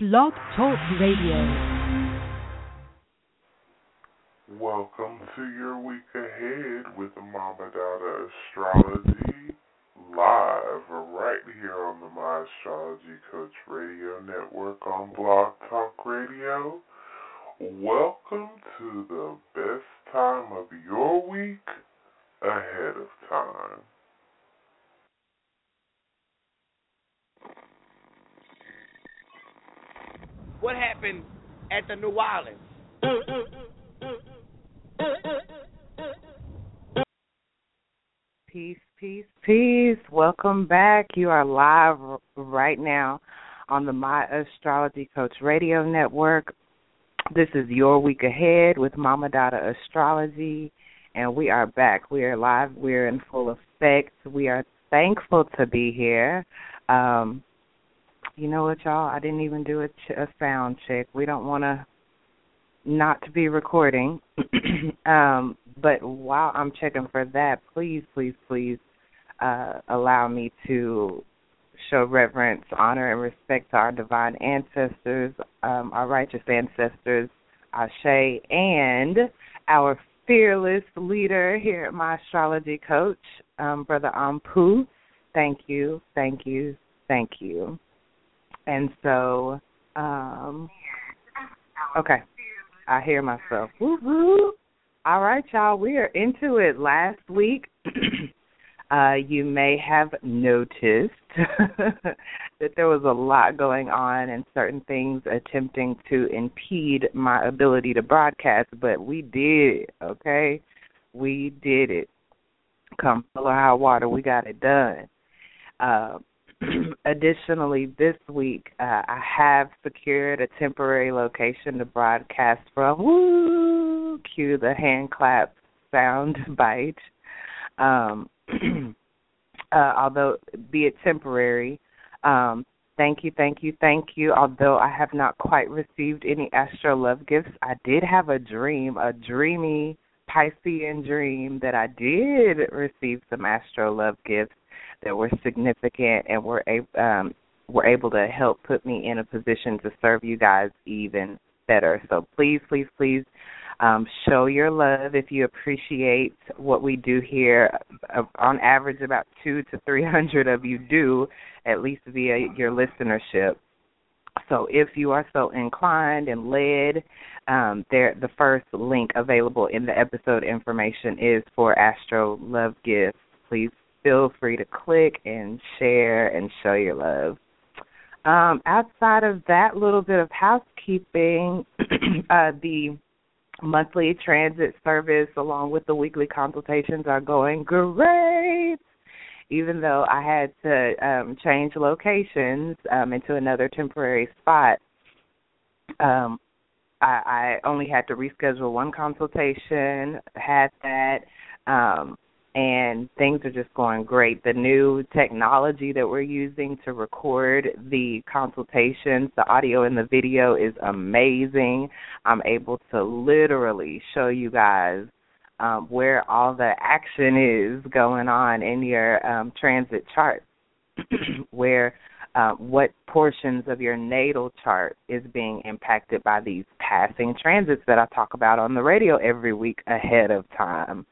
Blog Talk Radio. Welcome to your week ahead with Mama Dada Astrology live right here on the My Astrology Coach Radio Network on Blog Talk Radio. Welcome to the best time of your week ahead of time. What happened at the New Orleans. Peace, peace, peace. Welcome back. You are live right now on the My Astrology Coach Radio Network. This is your week ahead with Mama Dada Astrology, and we are back. We are live. We're in full effect. We are thankful to be here. Um, you know what, y'all? I didn't even do a, ch- a sound check. We don't want to not to be recording. um, but while I'm checking for that, please, please, please uh, allow me to show reverence, honor, and respect to our divine ancestors, um, our righteous ancestors, Ashe, and our fearless leader here at my astrology coach, um, Brother Ampu. Thank you, thank you, thank you. And so, um, okay, I hear myself. Woo-hoo. All right, y'all, we are into it. Last week, uh, you may have noticed that there was a lot going on and certain things attempting to impede my ability to broadcast, but we did, it, okay? We did it. Come hell or high water, we got it done. Uh, additionally, this week uh, I have secured a temporary location to broadcast from. Woo! Cue the hand clap sound bite. Um, uh, although be it temporary, um, thank you, thank you, thank you. Although I have not quite received any astro love gifts, I did have a dream, a dreamy Piscean dream that I did receive some astro love gifts that were significant and were um, were able to help put me in a position to serve you guys even better. So please, please, please um, show your love if you appreciate what we do here. Uh, on average, about two to three hundred of you do, at least via your listenership. So if you are so inclined and led, um, there the first link available in the episode information is for Astro Love Gifts. Please feel free to click and share and show your love. Um, outside of that little bit of housekeeping, uh, the monthly transit service along with the weekly consultations are going great. Even though I had to um, change locations um, into another temporary spot, um, I, I only had to reschedule one consultation. Had that. Um, and things are just going great. The new technology that we're using to record the consultations, the audio and the video is amazing. I'm able to literally show you guys um, where all the action is going on in your um, transit chart, where uh, what portions of your natal chart is being impacted by these passing transits that I talk about on the radio every week ahead of time.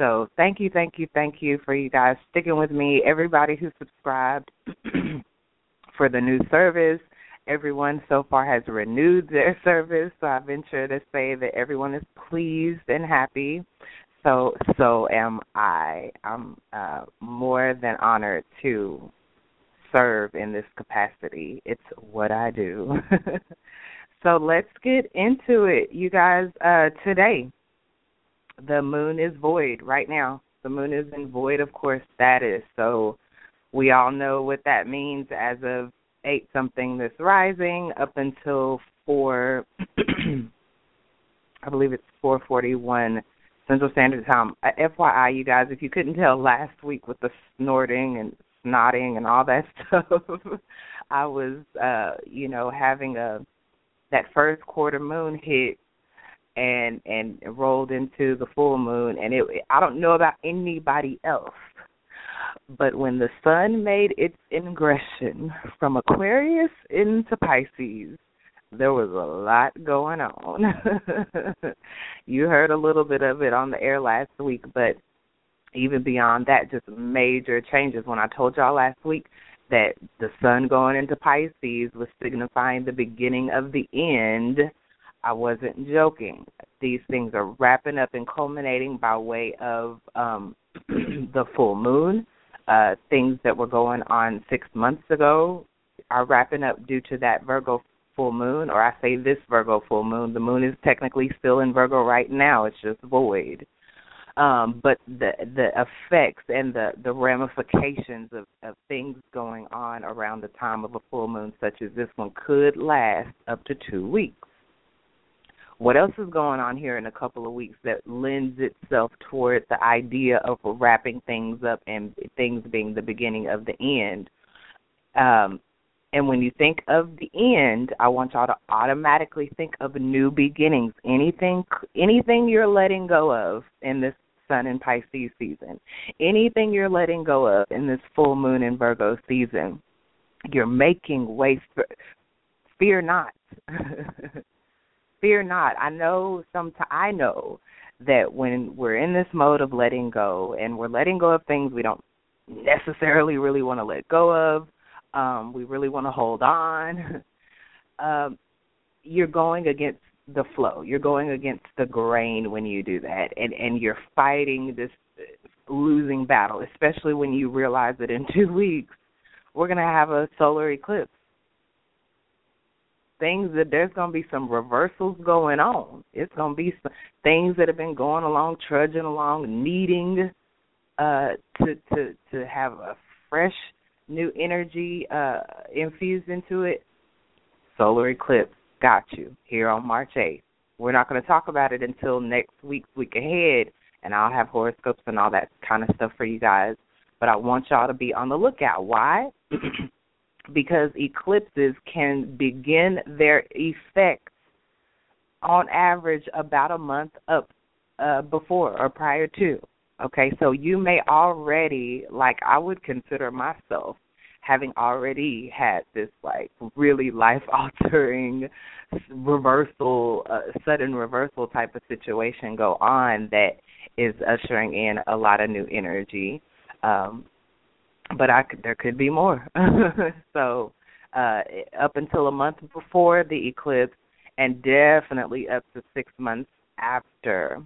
So thank you, thank you, thank you for you guys sticking with me. Everybody who subscribed for the new service, everyone so far has renewed their service. So I venture to say that everyone is pleased and happy. So so am I. I'm uh, more than honored to serve in this capacity. It's what I do. so let's get into it, you guys. Uh, today the moon is void right now. The moon is in void, of course, status. So we all know what that means as of eight something this rising up until four. I believe it's four forty one Central Standard Time. Uh, FYI, you guys, if you couldn't tell last week with the snorting and snotting and all that stuff, I was, uh, you know, having a that first quarter moon hit and and rolled into the full moon and it I don't know about anybody else But when the sun made its ingression from Aquarius into Pisces, there was a lot going on. you heard a little bit of it on the air last week, but even beyond that, just major changes. When I told y'all last week that the sun going into Pisces was signifying the beginning of the end, I wasn't joking. These things are wrapping up and culminating by way of um the full moon. Uh things that were going on 6 months ago are wrapping up due to that Virgo full moon or I say this Virgo full moon. The moon is technically still in Virgo right now. It's just void um, but the the effects and the the ramifications of of things going on around the time of a full moon such as this one could last up to two weeks. What else is going on here in a couple of weeks that lends itself toward the idea of wrapping things up and things being the beginning of the end? Um, and when you think of the end, I want y'all to automatically think of new beginnings. Anything anything you're letting go of in this Sun and Pisces season. Anything you're letting go of in this full moon in Virgo season, you're making for fear not. fear not. I know some I know that when we're in this mode of letting go and we're letting go of things we don't necessarily really want to let go of, um, we really want to hold on. um, you're going against the flow. You're going against the grain when you do that, and and you're fighting this losing battle, especially when you realize that in two weeks we're going to have a solar eclipse. Things that there's going to be some reversals going on. It's going to be some things that have been going along, trudging along, needing uh, to to to have a fresh new energy uh, infused into it. Solar eclipse got you here on March 8th. We're not going to talk about it until next week's week ahead, and I'll have horoscopes and all that kind of stuff for you guys. But I want y'all to be on the lookout. Why? because eclipses can begin their effects on average about a month up uh, before or prior to. Okay, so you may already, like I would consider myself, having already had this like really life altering reversal uh, sudden reversal type of situation go on that is ushering in a lot of new energy um but I could, there could be more. So uh up until a month before the eclipse and definitely up to 6 months after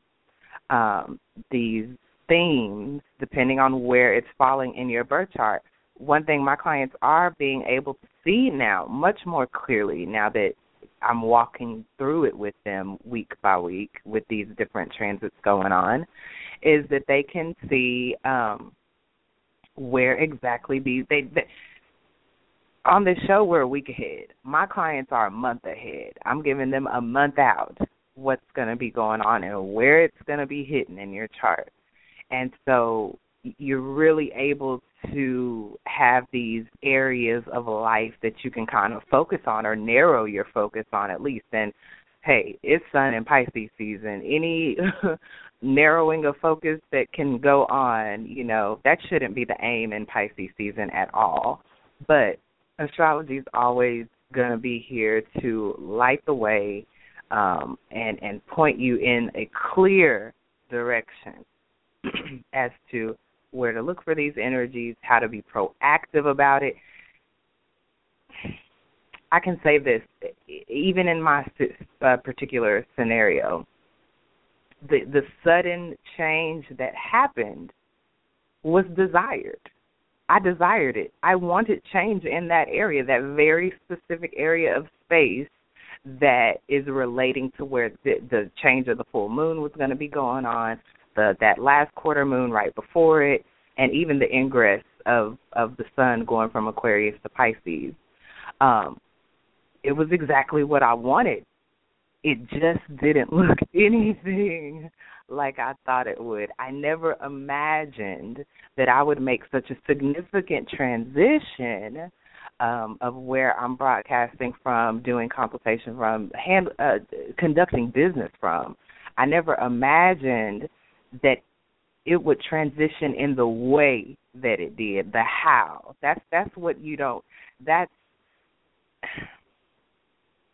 um these themes depending on where it's falling in your birth chart one thing my clients are being able to see now much more clearly now that I'm walking through it with them week by week with these different transits going on is that they can see um where exactly these they, they on this show we're a week ahead. My clients are a month ahead. I'm giving them a month out what's going to be going on and where it's going to be hitting in your chart. And so you're really able to have these areas of life that you can kind of focus on or narrow your focus on at least and hey it's sun and pisces season any narrowing of focus that can go on you know that shouldn't be the aim in pisces season at all but astrology is always going to be here to light the way um, and and point you in a clear direction as to where to look for these energies, how to be proactive about it. I can say this, even in my uh, particular scenario, the the sudden change that happened was desired. I desired it. I wanted change in that area, that very specific area of space that is relating to where the, the change of the full moon was going to be going on, the that last quarter moon right before it, and even the ingress of of the sun going from Aquarius to Pisces. Um, it was exactly what I wanted. It just didn't look anything like I thought it would. I never imagined that I would make such a significant transition um, of where I'm broadcasting from, doing consultation from, hand, uh, conducting business from. I never imagined that it would transition in the way that it did, the how. That's that's what you don't that's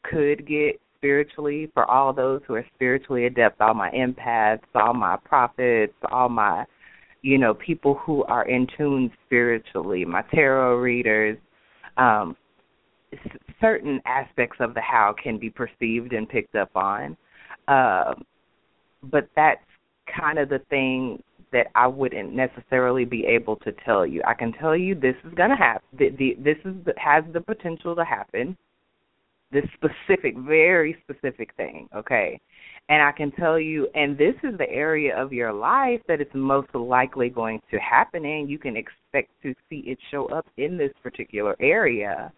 could get spiritually for all those who are spiritually adept, all my empaths, all my prophets, all my you know, people who are in tune spiritually, my tarot readers, um certain aspects of the how can be perceived and picked up on. Uh, but that's kind of the thing that I wouldn't necessarily be able to tell you. I can tell you this is going to happen. This is has the potential to happen. This specific, very specific thing, okay? And I can tell you, and this is the area of your life that it's most likely going to happen in. You can expect to see it show up in this particular area.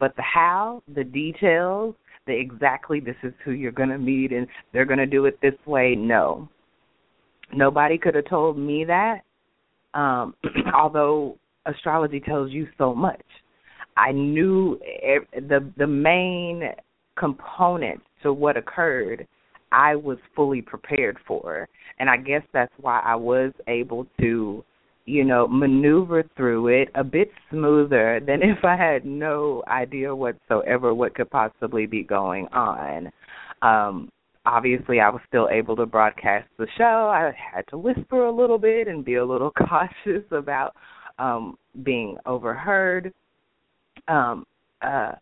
But the how, the details, the exactly this is who you're going to meet and they're going to do it this way, no. Nobody could have told me that. Um, although astrology tells you so much. I knew the the main component to what occurred I was fully prepared for. And I guess that's why I was able to you know, maneuver through it a bit smoother than if I had no idea whatsoever what could possibly be going on. Um, obviously, I was still able to broadcast the show. I had to whisper a little bit and be a little cautious about um, being overheard. Um, uh,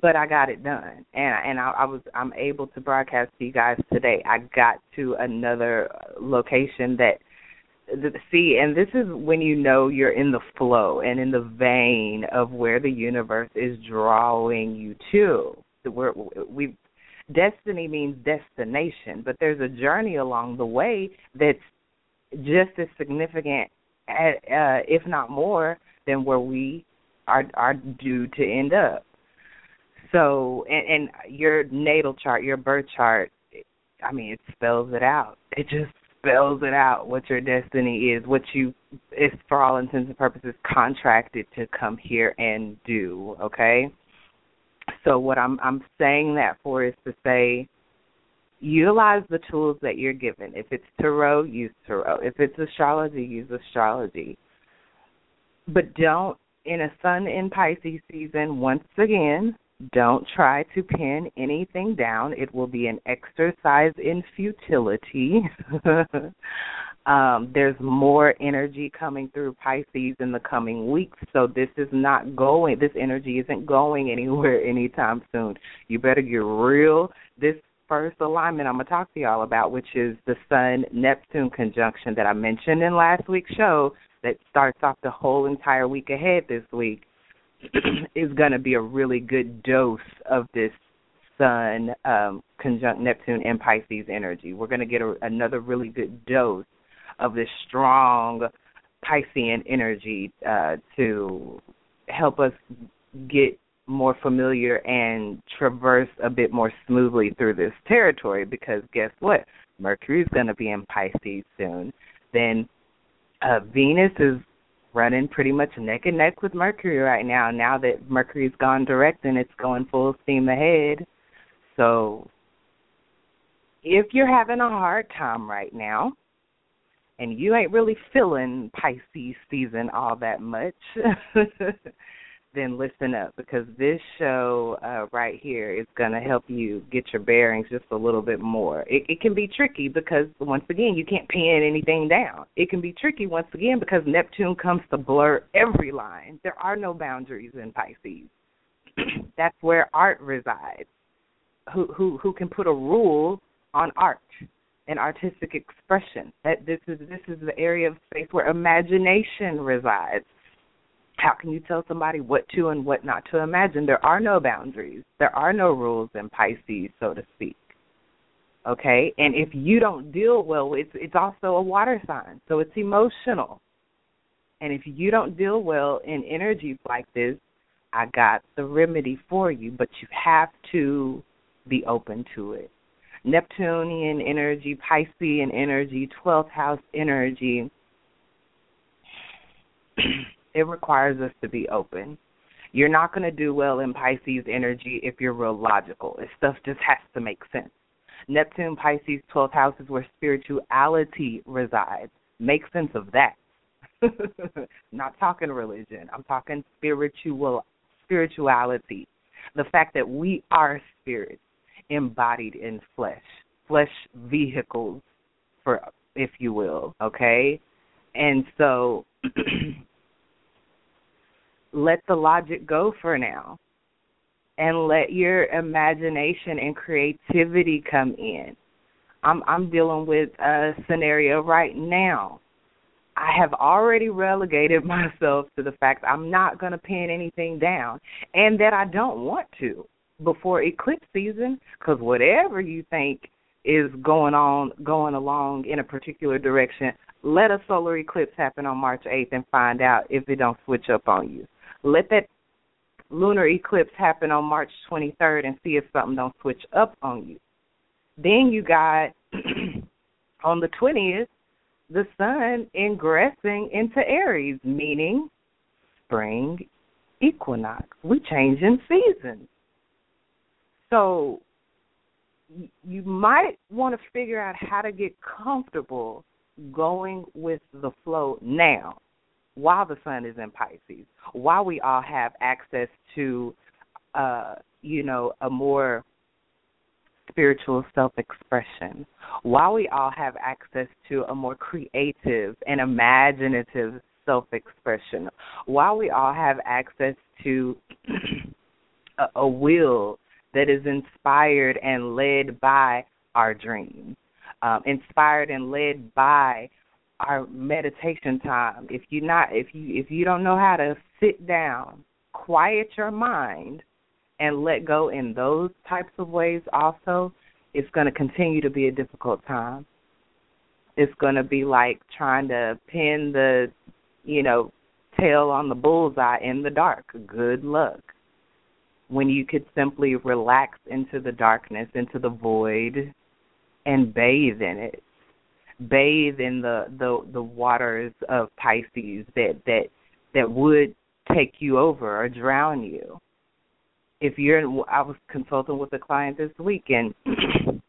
but I got it done, and and I, I was I'm able to broadcast to you guys today. I got to another location that see and this is when you know you're in the flow and in the vein of where the universe is drawing you to where we destiny means destination but there's a journey along the way that's just as significant uh, if not more than where we are are due to end up so and, and your natal chart your birth chart i mean it spells it out it just spells it out what your destiny is, what you is for all intents and purposes contracted to come here and do, okay? So what I'm I'm saying that for is to say utilize the tools that you're given. If it's tarot, use tarot. If it's astrology, use astrology. But don't in a sun in Pisces season once again, don't try to pin anything down. It will be an exercise in futility. um, there's more energy coming through Pisces in the coming weeks, so this is not going. This energy isn't going anywhere anytime soon. You better get real. This first alignment I'm gonna talk to y'all about, which is the Sun Neptune conjunction that I mentioned in last week's show, that starts off the whole entire week ahead this week is going to be a really good dose of this Sun um, conjunct Neptune and Pisces energy. We're going to get a, another really good dose of this strong Piscean energy uh, to help us get more familiar and traverse a bit more smoothly through this territory because guess what? Mercury's going to be in Pisces soon. Then uh, Venus is running pretty much neck and neck with Mercury right now. Now that Mercury's gone direct and it's going full steam ahead. So if you're having a hard time right now and you ain't really feeling Pisces season all that much, then listen up because this show uh, right here is going to help you get your bearings just a little bit more. It, it can be tricky because, once again, you can't pin anything down. It can be tricky, once again, because Neptune comes to blur every line. There are no boundaries in Pisces. That's where art resides. Who who who can put a rule on art and artistic expression? That this is this is the area of space where imagination resides how can you tell somebody what to and what not to imagine? There are no boundaries. There are no rules in Pisces, so to speak. Okay? And if you don't deal well, it's it's also a water sign. So it's emotional. And if you don't deal well in energies like this, I got the remedy for you, but you have to be open to it. Neptunian energy, Piscean energy, 12th house energy it requires us to be open. You're not going to do well in Pisces energy if you're real logical. If stuff just has to make sense. Neptune, Pisces, 12th house is where spirituality resides. Make sense of that. Not talking religion. I'm talking spiritual spirituality. The fact that we are spirits embodied in flesh. Flesh vehicles for if you will, okay? And so let the logic go for now and let your imagination and creativity come in. I'm I'm dealing with a scenario right now. I have already relegated myself to the fact I'm not going to pin anything down and that I don't want to before eclipse season cuz whatever you think is going on going along in a particular direction, let a solar eclipse happen on March 8th and find out if it don't switch up on you. Let that lunar eclipse happen on March 23rd and see if something don't switch up on you. Then you got on the 20th the sun ingressing into Aries, meaning spring equinox. We change in seasons. So you might want to figure out how to get comfortable going with the flow now while the sun is in Pisces, while we all have access to uh, you know, a more spiritual self expression, while we all have access to a more creative and imaginative self expression, while we all have access to a, a will that is inspired and led by our dreams, um, inspired and led by our meditation time. If you not if you if you don't know how to sit down, quiet your mind and let go in those types of ways also, it's going to continue to be a difficult time. It's going to be like trying to pin the, you know, tail on the bullseye in the dark. Good luck when you could simply relax into the darkness, into the void, and bathe in it. Bathe in the the the waters of Pisces that that that would take you over or drown you. If you're, I was consulting with a client this week, and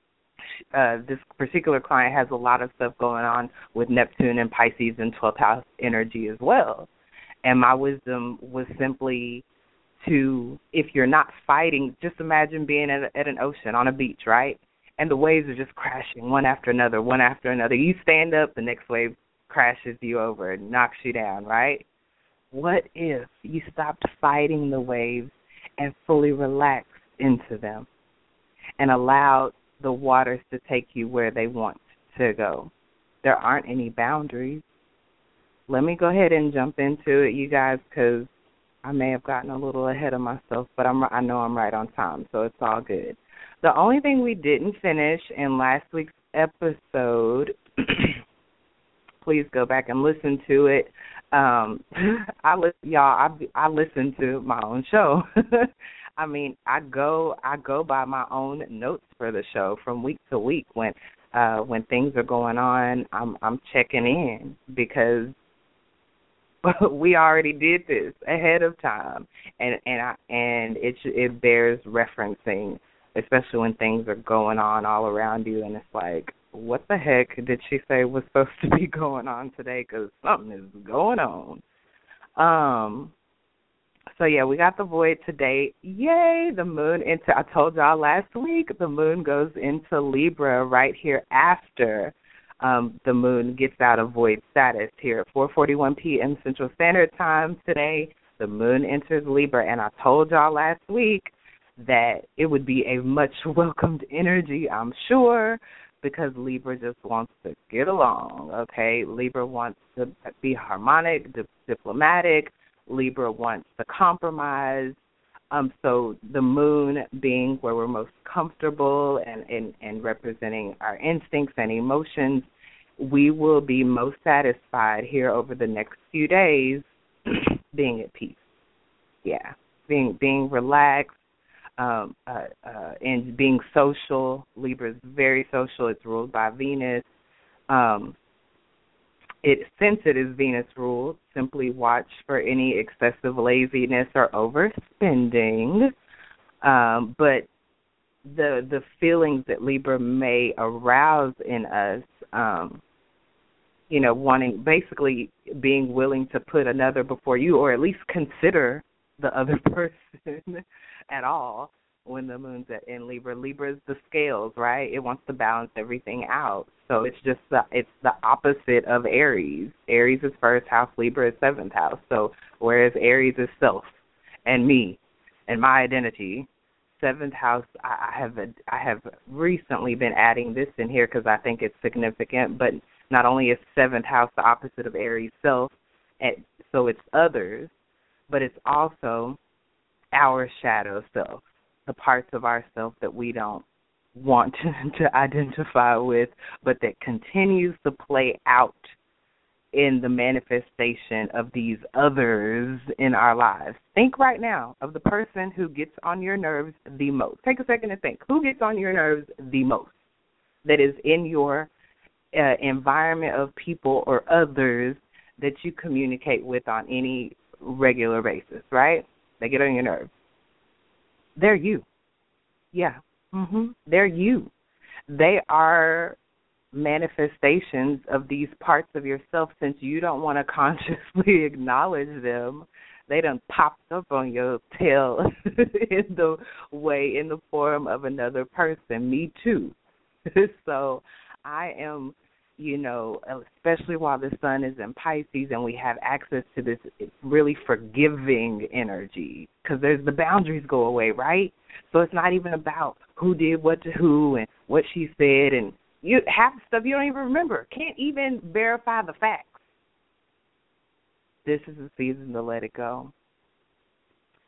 uh, this particular client has a lot of stuff going on with Neptune and Pisces and 12th house energy as well. And my wisdom was simply to if you're not fighting, just imagine being at, at an ocean on a beach, right? And the waves are just crashing one after another, one after another. You stand up, the next wave crashes you over and knocks you down, right? What if you stopped fighting the waves and fully relaxed into them and allowed the waters to take you where they want to go? There aren't any boundaries. Let me go ahead and jump into it, you guys, because I may have gotten a little ahead of myself, but I'm I know I'm right on time, so it's all good. The only thing we didn't finish in last week's episode, please go back and listen to it. Um, I listen, y'all. I I listen to my own show. I mean, I go I go by my own notes for the show from week to week when uh when things are going on. I'm I'm checking in because we already did this ahead of time, and and I, and it it bears referencing, especially when things are going on all around you, and it's like, what the heck did she say was supposed to be going on today? Because something is going on. Um. So yeah, we got the void today. Yay! The moon into. I told y'all last week the moon goes into Libra right here after um, the moon gets out of void status here at 4:41 p.m. Central Standard Time today. The moon enters Libra, and I told y'all last week that it would be a much welcomed energy, I'm sure, because Libra just wants to get along. Okay, Libra wants to be harmonic, di- diplomatic. Libra wants to compromise. Um, so the moon being where we're most comfortable and, and, and representing our instincts and emotions, we will be most satisfied here over the next few days being at peace. Yeah. Being being relaxed, um, uh, uh, and being social. Libra is very social. It's ruled by Venus. Um, it since it is Venus ruled, simply watch for any excessive laziness or overspending. Um, but the the feelings that Libra may arouse in us, um, you know, wanting basically being willing to put another before you, or at least consider the other person at all when the moon's in Libra. Libra is the scales, right? It wants to balance everything out. So it's just the it's the opposite of Aries. Aries is first house, Libra is seventh house. So whereas Aries is self and me and my identity, seventh house I, have I have recently been adding this in here because I think it's significant. But not only is seventh house the opposite of Aries self, so it's others, but it's also our shadow self, the parts of ourselves that we don't want to, to identify with, but that continues to play out in the manifestation of these others in our lives. Think right now of the person who gets on your nerves the most. Take a second to think. Who gets on your nerves the most? That is in your uh, environment of people or others that you communicate with on any regular basis, right? They get on your nerves. They're you. Yeah. Mhm. They're you. They are manifestations of these parts of yourself since you don't want to consciously acknowledge them they done popped up on your tail in the way in the form of another person me too so i am you know especially while the sun is in pisces and we have access to this really forgiving energy because there's the boundaries go away right so it's not even about who did what to who and what she said and you half the stuff you don't even remember. Can't even verify the facts. This is the season to let it go.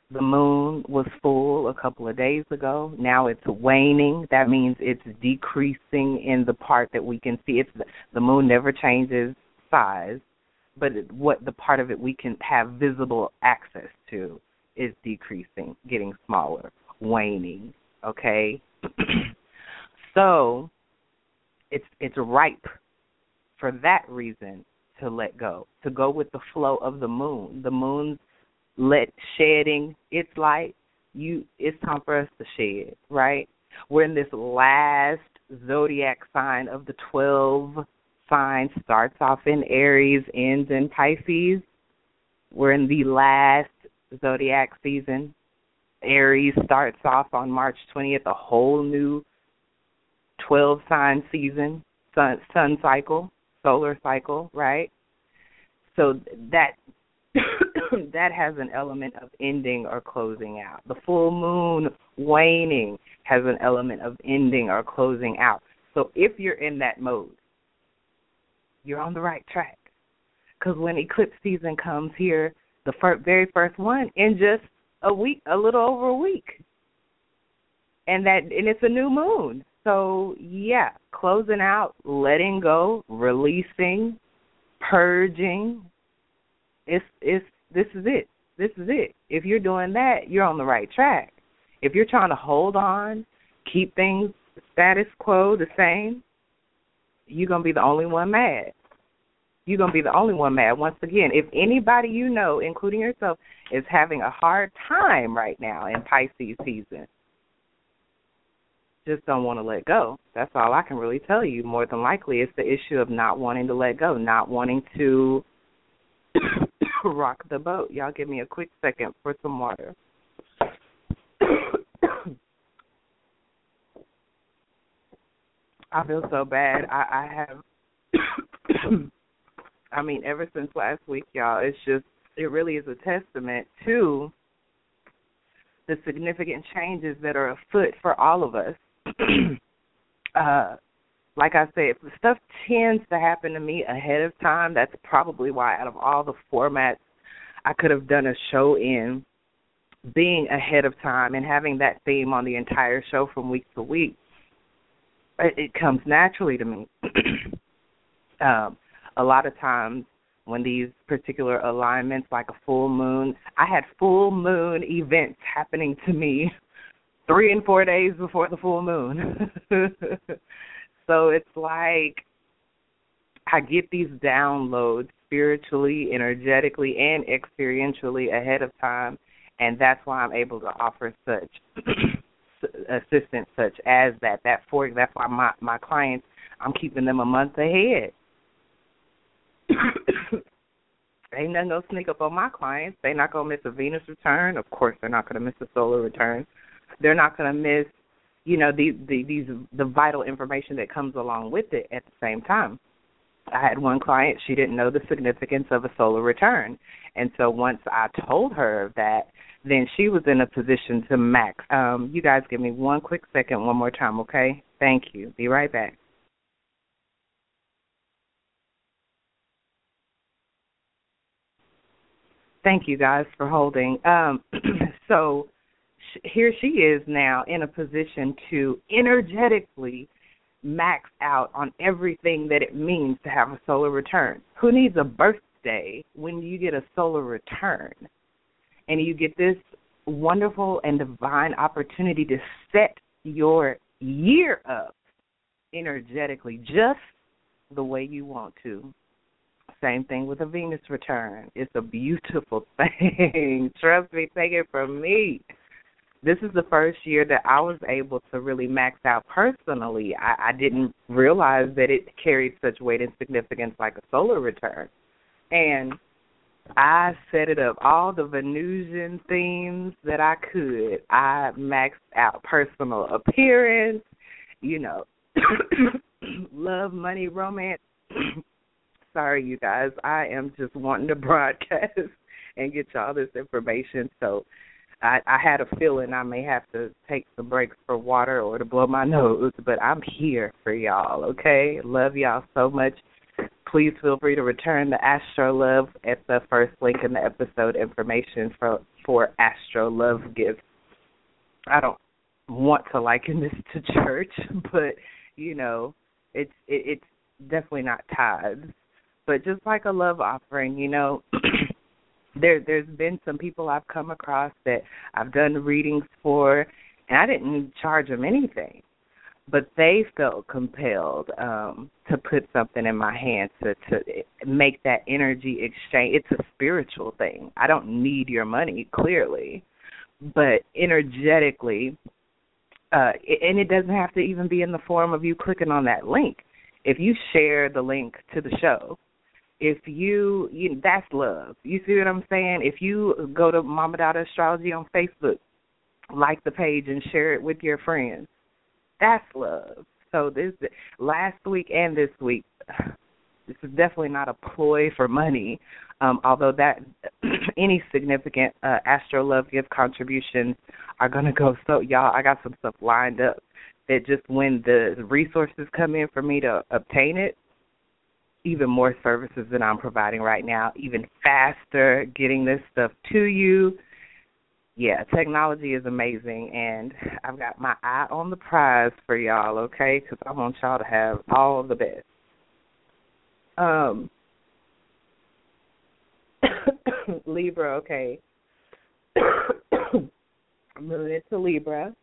The moon was full a couple of days ago. Now it's waning. That means it's decreasing in the part that we can see. It's the, moon never changes size, but what the part of it we can have visible access to is decreasing, getting smaller, waning. Okay, so it's it's ripe for that reason to let go, to go with the flow of the moon. The moon's let shedding its light. You, it's time for us to shed, right? We're in this last zodiac sign of the twelve signs. Starts off in Aries, ends in Pisces. We're in the last zodiac season. Aries starts off on March 20th, a whole new 12 sign season, sun, sun cycle, solar cycle, right? So that that has an element of ending or closing out. The full moon waning has an element of ending or closing out. So if you're in that mode, you're on the right track. Because when eclipse season comes here, the fir- very first one in just a week, a little over a week, and that and it's a new moon. So, yeah, closing out, letting go, releasing, purging. It's it's this is it. This is it. If you're doing that, you're on the right track. If you're trying to hold on, keep things status quo the same, you're going to be the only one mad. You're going to be the only one mad. Once again, if anybody you know, including yourself, is having a hard time right now in Pisces season, just don't want to let go. That's all I can really tell you. More than likely, it's the issue of not wanting to let go, not wanting to rock the boat. Y'all give me a quick second for some water. I feel so bad. I, I have, I mean, ever since last week, y'all, it's just, it really is a testament to the significant changes that are afoot for all of us uh like I said, if stuff tends to happen to me ahead of time, that's probably why out of all the formats I could have done a show in, being ahead of time and having that theme on the entire show from week to week, it, it comes naturally to me. um, a lot of times when these particular alignments, like a full moon, I had full moon events happening to me three and four days before the full moon. so it's like I get these downloads spiritually, energetically, and experientially ahead of time, and that's why I'm able to offer such assistance such as that. That for that's why my my clients I'm keeping them a month ahead. Ain't nothing gonna sneak up on my clients. They're not gonna miss a Venus return. Of course, they're not gonna miss a solar return. They're not gonna miss, you know, the, the these the vital information that comes along with it at the same time. I had one client, she didn't know the significance of a solar return. And so once I told her that, then she was in a position to max. Um, you guys give me one quick second, one more time, okay? Thank you. Be right back. Thank you guys for holding. Um, so here she is now in a position to energetically max out on everything that it means to have a solar return. Who needs a birthday when you get a solar return? And you get this wonderful and divine opportunity to set your year up energetically just the way you want to. Same thing with a Venus return. It's a beautiful thing. Trust me, take it from me this is the first year that I was able to really max out personally. I, I didn't realize that it carried such weight and significance like a solar return. And I set it up all the Venusian themes that I could. I maxed out personal appearance, you know, love, money, romance. Sorry, you guys. I am just wanting to broadcast and get y'all this information. So I, I had a feeling I may have to take some breaks for water or to blow my nose, but I'm here for y'all, okay? Love y'all so much. Please feel free to return the Astro Love at the first link in the episode information for for Astro Love gifts. I don't want to liken this to church, but you know, it's it, it's definitely not tithes, but just like a love offering, you know. there there's been some people I've come across that I've done readings for and I didn't charge them anything. But they felt compelled um to put something in my hands to to make that energy exchange. It's a spiritual thing. I don't need your money clearly, but energetically uh and it doesn't have to even be in the form of you clicking on that link. If you share the link to the show, if you, you that's love. You see what I'm saying? If you go to Mama Dada Astrology on Facebook, like the page and share it with your friends, that's love. So this last week and this week, this is definitely not a ploy for money. Um, although that any significant uh, Astro Love gift contributions are going to go. So y'all, I got some stuff lined up that just when the resources come in for me to obtain it, even more services than I'm providing right now, even faster getting this stuff to you. Yeah, technology is amazing, and I've got my eye on the prize for y'all, okay? Because I want y'all to have all the best. Um, Libra, okay. Moon into Libra,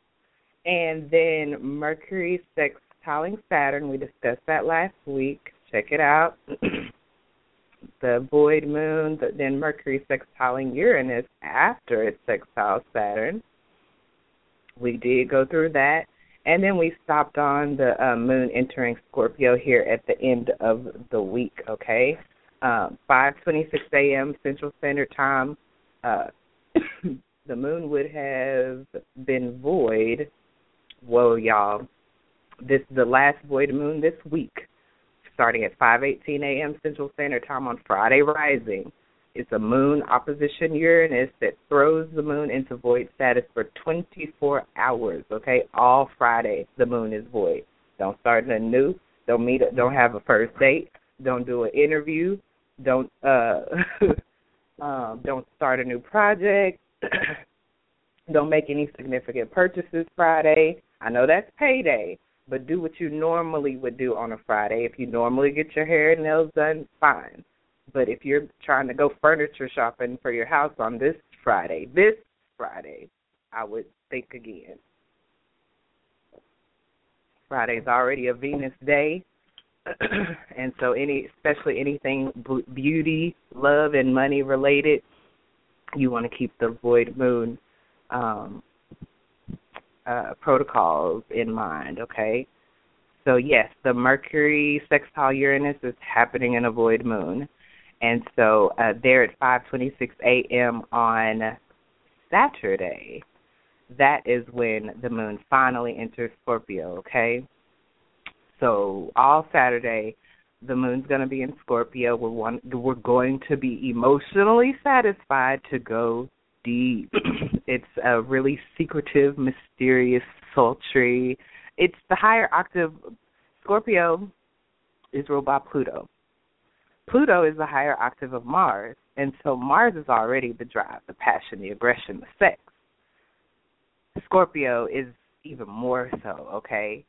and then Mercury sextiling Saturn. We discussed that last week. Check it out. the void moon, the, then Mercury sextiling Uranus after it sextiles Saturn. We did go through that. And then we stopped on the uh, moon entering Scorpio here at the end of the week, okay? Um, 5:26 a.m. Central Standard Time. Uh, the moon would have been void. Whoa, y'all! This is the last void moon this week starting at 5:18 a.m. Central Standard Time on Friday rising. It's a moon opposition Uranus that throws the moon into void status for 24 hours. Okay, all Friday the moon is void. Don't start a new. Don't meet. Don't have a first date. Don't do an interview. Don't uh, um, don't start a new project. don't make any significant purchases Friday. I know that's payday, but do what you normally would do on a Friday. If you normally get your hair and nails done, fine. But if you're trying to go furniture shopping for your house on this Friday, this Friday, I would think again. Friday's already a Venus day. and so any especially anything beauty, love and money related, you want to keep the void moon um uh, protocols in mind. Okay, so yes, the Mercury sextile Uranus is happening in a void moon, and so uh, there at 5:26 a.m. on Saturday, that is when the moon finally enters Scorpio. Okay, so all Saturday, the moon's going to be in Scorpio. We're one, we're going to be emotionally satisfied to go deep. it's a really secretive, mysterious, sultry. It's the higher octave. Scorpio is ruled by Pluto. Pluto is the higher octave of Mars, and so Mars is already the drive, the passion, the aggression, the sex. Scorpio is even more so, okay?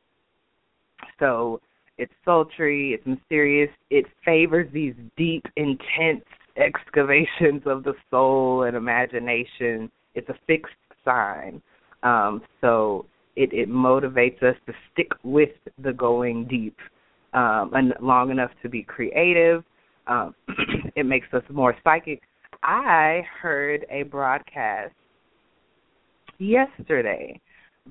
So it's sultry, it's mysterious, it favors these deep, intense excavations of the soul and imagination. It's a fixed sign. Um, so it, it motivates us to stick with the going deep um, and long enough to be creative. Um, it makes us more psychic. I heard a broadcast yesterday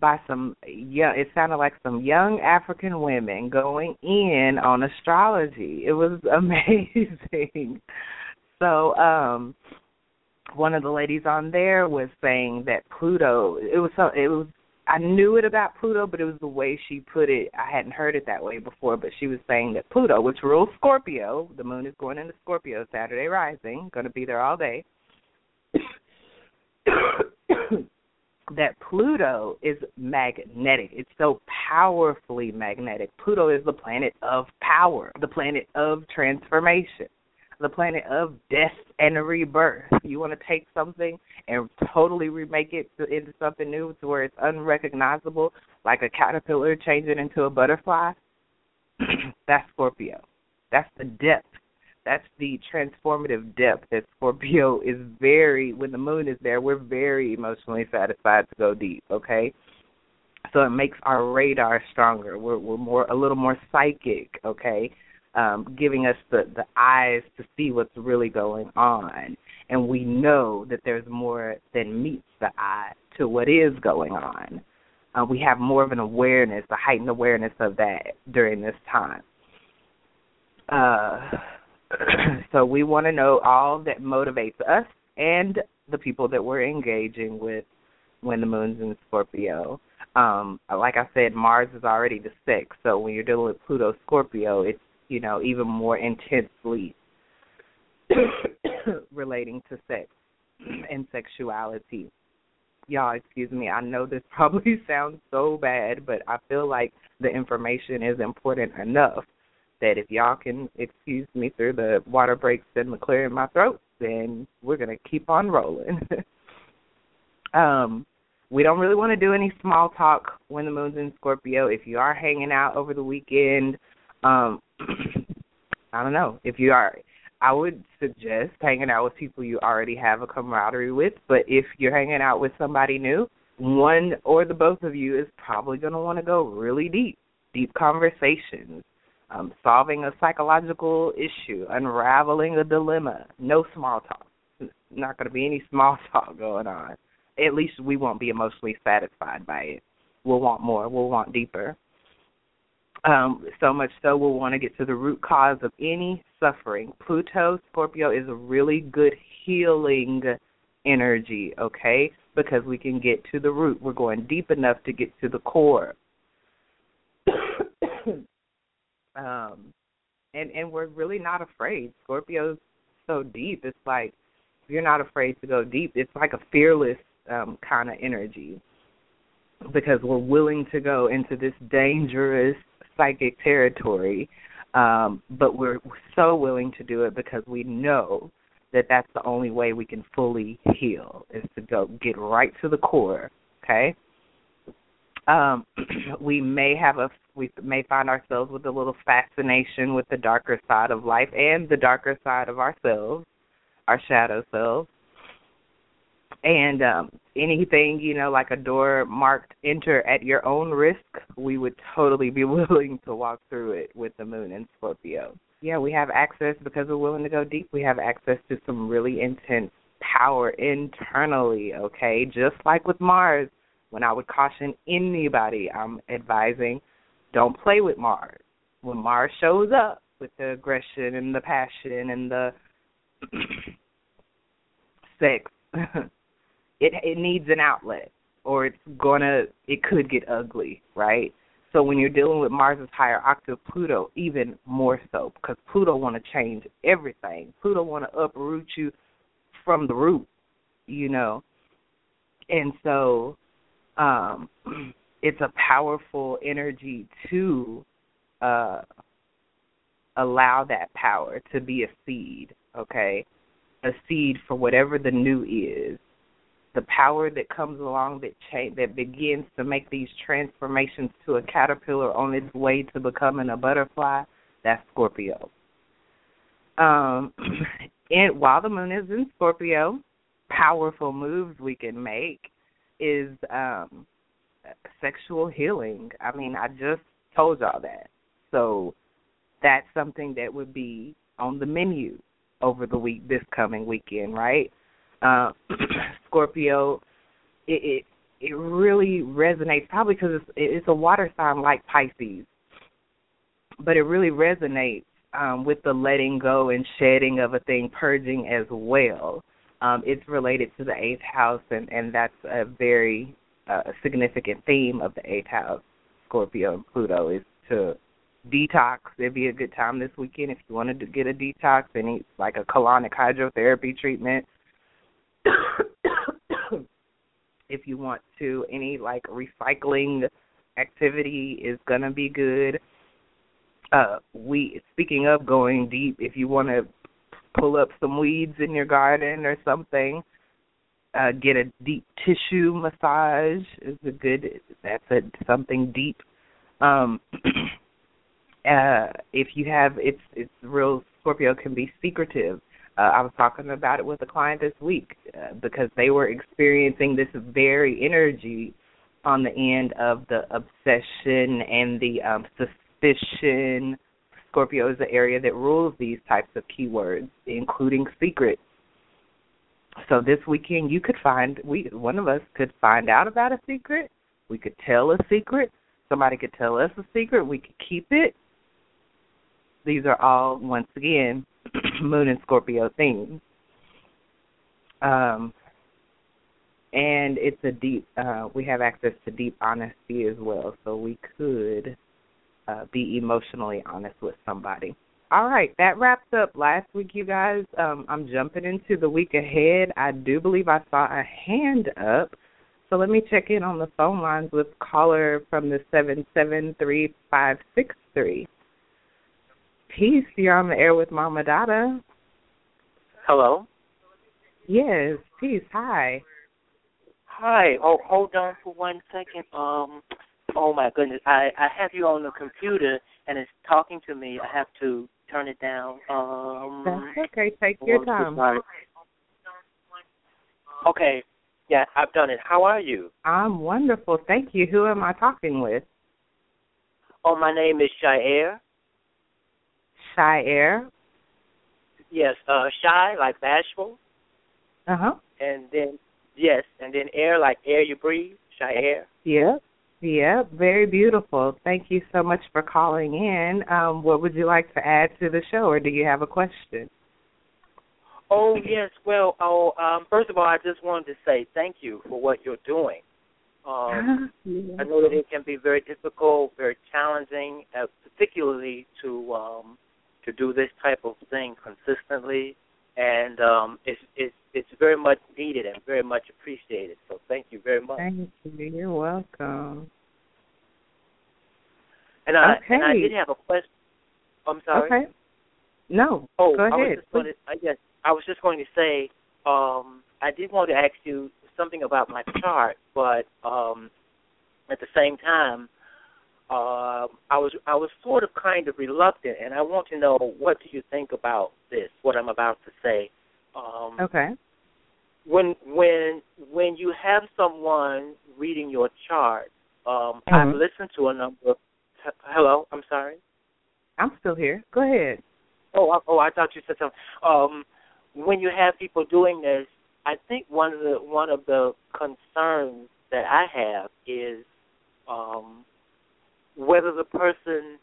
by some yeah it sounded like some young african women going in on astrology it was amazing so um one of the ladies on there was saying that pluto it was so it was i knew it about pluto but it was the way she put it i hadn't heard it that way before but she was saying that pluto which rules scorpio the moon is going into scorpio saturday rising going to be there all day that Pluto is magnetic. It's so powerfully magnetic. Pluto is the planet of power, the planet of transformation, the planet of death and rebirth. You want to take something and totally remake it into something new to where it's unrecognizable, like a caterpillar changing into a butterfly? That's Scorpio. That's the depth that's the transformative depth that Scorpio is very when the moon is there, we're very emotionally satisfied to go deep, okay? So it makes our radar stronger. We're we're more a little more psychic, okay? Um, giving us the, the eyes to see what's really going on. And we know that there's more than meets the eye to what is going on. Uh, we have more of an awareness, a heightened awareness of that during this time. Uh, so we want to know all that motivates us and the people that we're engaging with when the moon's in Scorpio. Um, like I said, Mars is already the sixth, so when you're dealing with Pluto Scorpio, it's you know even more intensely relating to sex and sexuality. Y'all, excuse me. I know this probably sounds so bad, but I feel like the information is important enough that if y'all can excuse me through the water breaks and the clear in my throat, then we're gonna keep on rolling. um, we don't really want to do any small talk when the moon's in Scorpio. If you are hanging out over the weekend, um, I don't know if you are. I would suggest hanging out with people you already have a camaraderie with. But if you're hanging out with somebody new, one or the both of you is probably going to want to go really deep, deep conversations, um, solving a psychological issue, unraveling a dilemma. No small talk. Not going to be any small talk going on. At least we won't be emotionally satisfied by it. We'll want more. We'll want deeper. Um, so much so we'll want to get to the root cause of any suffering. Pluto, Scorpio is a really good healing energy, okay? Because we can get to the root. We're going deep enough to get to the core. um and and we're really not afraid scorpio's so deep it's like you're not afraid to go deep it's like a fearless um kind of energy because we're willing to go into this dangerous psychic territory um but we're so willing to do it because we know that that's the only way we can fully heal is to go get right to the core okay um, we may have a we may find ourselves with a little fascination with the darker side of life and the darker side of ourselves, our shadow selves. And um, anything, you know, like a door marked enter at your own risk, we would totally be willing to walk through it with the moon in Scorpio. Yeah, we have access because we're willing to go deep. We have access to some really intense power internally, okay? Just like with Mars, when I would caution anybody, I'm advising don't play with Mars. When Mars shows up with the aggression and the passion and the sex, it it needs an outlet or it's gonna it could get ugly, right? So when you're dealing with Mars's higher octave Pluto, even more so, because Pluto want to change everything. Pluto want to uproot you from the root, you know. And so um it's a powerful energy to uh allow that power to be a seed, okay? A seed for whatever the new is. The power that comes along that cha- that begins to make these transformations to a caterpillar on its way to becoming a butterfly, that's Scorpio. Um and while the moon is in Scorpio, powerful moves we can make is um sexual healing. I mean, I just told y'all that. So that's something that would be on the menu over the week this coming weekend, right? Uh, Scorpio, it, it it really resonates probably because it's it's a water sign like Pisces, but it really resonates um, with the letting go and shedding of a thing, purging as well. Um, it's related to the eighth house, and and that's a very uh, significant theme of the eighth house, Scorpio and Pluto, is to detox. It'd be a good time this weekend if you wanted to get a detox and eat like a colonic hydrotherapy treatment. if you want to, any like recycling activity is gonna be good. Uh, we speaking of going deep, if you want to pull up some weeds in your garden or something, uh, get a deep tissue massage is a good. That's a something deep. Um, uh, if you have, it's it's real. Scorpio can be secretive. Uh, I was talking about it with a client this week uh, because they were experiencing this very energy on the end of the obsession and the um, suspicion. Scorpio is the area that rules these types of keywords, including secret. So this weekend you could find we one of us could find out about a secret. We could tell a secret. Somebody could tell us a secret. We could keep it. These are all once again Moon and Scorpio themes. Um, and it's a deep. Uh, we have access to deep honesty as well, so we could uh, be emotionally honest with somebody. All right, that wraps up last week, you guys. Um, I'm jumping into the week ahead. I do believe I saw a hand up, so let me check in on the phone lines with caller from the seven seven three five six three. Peace, you're on the air with Mama Dada. Hello. Yes, peace. Hi. Hi. Oh, hold on for one second. Um. Oh my goodness. I I have you on the computer and it's talking to me. I have to turn it down. Um. That's okay. Take your time. Sorry. Okay. Yeah, I've done it. How are you? I'm wonderful. Thank you. Who am I talking with? Oh, my name is Shair. Shy Air. Yes, uh shy like bashful. Uh huh. And then yes, and then air like air you breathe, shy air. Yep. Yep. Very beautiful. Thank you so much for calling in. Um, what would you like to add to the show, or do you have a question? Oh yes, well, oh, um, first of all, I just wanted to say thank you for what you're doing. Um, yeah. I know that it can be very difficult, very challenging, uh, particularly to um, to do this type of thing consistently, and um, it's it's it's very much needed and very much appreciated. So thank you very much. Thank you. You're welcome. And I Okay. and I did have a question. I'm sorry. Okay. No. Oh, go I was just going to, I guess I was just going to say, um, I did want to ask you something about my chart, but um, at the same time, uh, I was I was sort of kind of reluctant, and I want to know what do you think about this? What I'm about to say. Um, Okay. when when when you have someone reading your chart, um, I've Mhm. listened to a number. Of, hello, I'm sorry. I'm still here. Go ahead. Oh, I- oh, I thought you said something. Um, when you have people doing this, I think one of the one of the concerns that I have is um, whether the person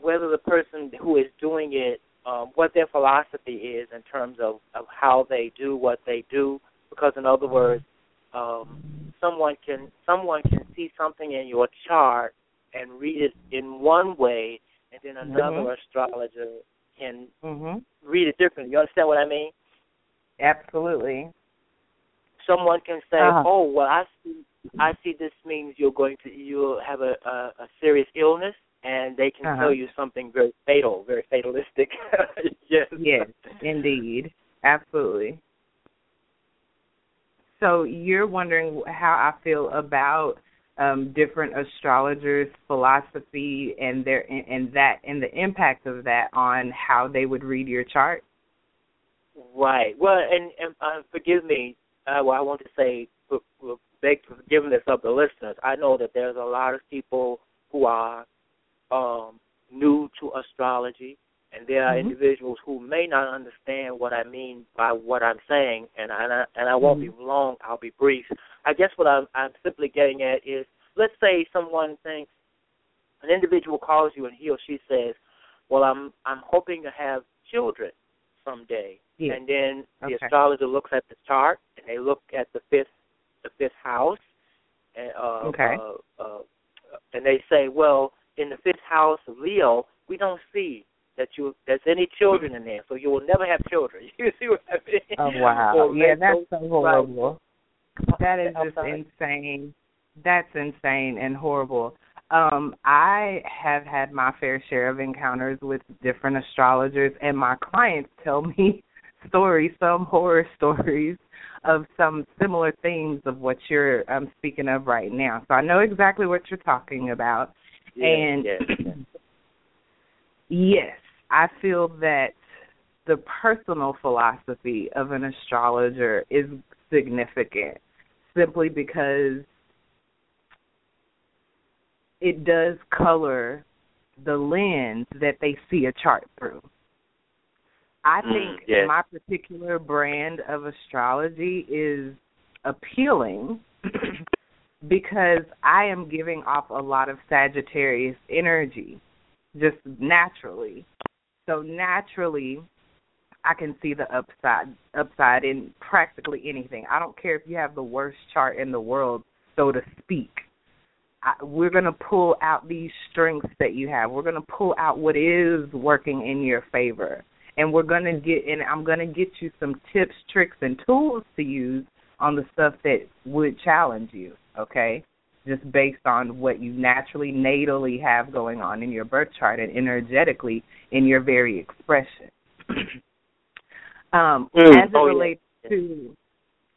whether the person who is doing it um, what their philosophy is in terms of, of how they do what they do. Because in other words, um, someone can someone can see something in your chart and read it in one way, and then another Mhm. astrologer can Mhm. read it differently. You understand what I mean? Absolutely. Someone can say, Uh-huh. "Oh, well, I see, I see this means you're going to you'll have a a, a serious illness," and they can Uh-huh. tell you something very fatal, very fatalistic. yes. Yes, indeed. Absolutely. So you're wondering how I feel about um, different astrologers' philosophy and their and that and the impact of that on how they would read your chart. Right. Well, and, and uh, forgive me. Uh, well, I want to say, beg for forgiveness of the listeners. I know that there's a lot of people who are um, new to astrology, and there are Mhm. individuals who may not understand what I mean by what I'm saying, and I and I, won't be long. I'll be brief. I guess what I'm, I'm simply getting at is, let's say someone thinks an individual calls you and he or she says, "Well, I'm I'm hoping to have children someday," Yeah. and then the Okay. astrologer looks at the chart and they look at the fifth the fifth house, and uh, Okay. uh, uh, and they say, "Well, in the fifth house of Leo, we don't see." That you there's any children in there, so you will never have children. You see what I mean? Oh wow. Or yeah, that's so right. horrible. That is just insane. That's insane and horrible. Um, I have had my fair share of encounters with different astrologers, and my clients tell me stories, some horror stories of some similar themes of what you're um, speaking of right now. So I know exactly what you're talking about. Yeah, and yeah, yes, I feel that the personal philosophy of an astrologer is significant simply because it does color the lens that they see a chart through. I Mm, think yes. my particular brand of astrology is appealing because I am giving off a lot of Sagittarius energy just naturally. So naturally I can see the upside upside in practically anything. I don't care if you have the worst chart in the world, so to speak. I, we're going to pull out these strengths that you have. We're going to pull out what is working in your favor. And we're going to get and I'm going to get you some tips, tricks and tools to use on the stuff that would challenge you, okay? Just based on what you naturally natally have going on in your birth chart and energetically in your very expression. um Mm, as it oh, yeah. relates to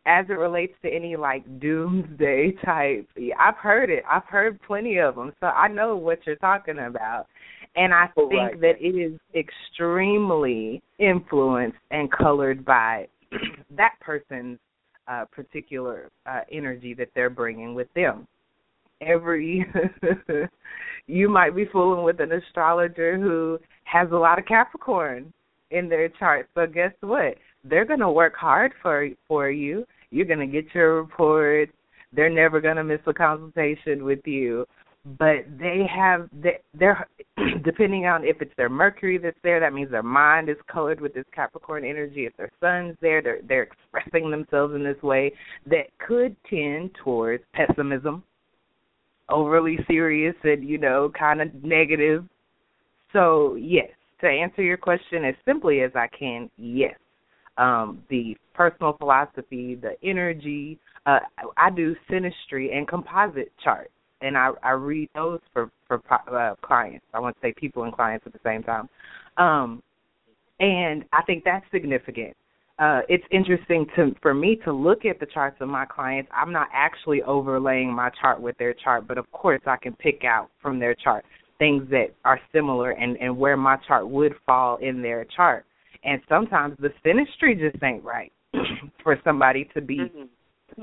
as it relates to any like doomsday type i've heard it i've heard plenty of them so i know what you're talking about and i think that it is extremely influenced and colored by that person's uh particular uh energy that they're bringing with them every you might be fooling with an astrologer who has a lot of capricorn in their chart. So guess what? They're going to work hard for for you. You're going to get your reports. They're never going to miss a consultation with you. But they have they, they're depending on if it's their Mercury that's there, that means their mind is colored with this Capricorn energy. If their Sun's there, they're they're expressing themselves in this way that could tend towards pessimism, overly serious and you know kind of negative. So yes, to answer your question as simply as I can, yes. Um, the personal philosophy, the energy. Uh, I do synastry and composite charts, and I, I read those for for uh, clients. I want to say people and clients at the same time. Um, and I think that's significant. Uh, it's interesting to for me to look at the charts of my clients. I'm not actually overlaying my chart with their chart, but of course I can pick out from their chart things that are similar and and where my chart would fall in their chart. And sometimes the synastry just ain't right for somebody to be Mhm.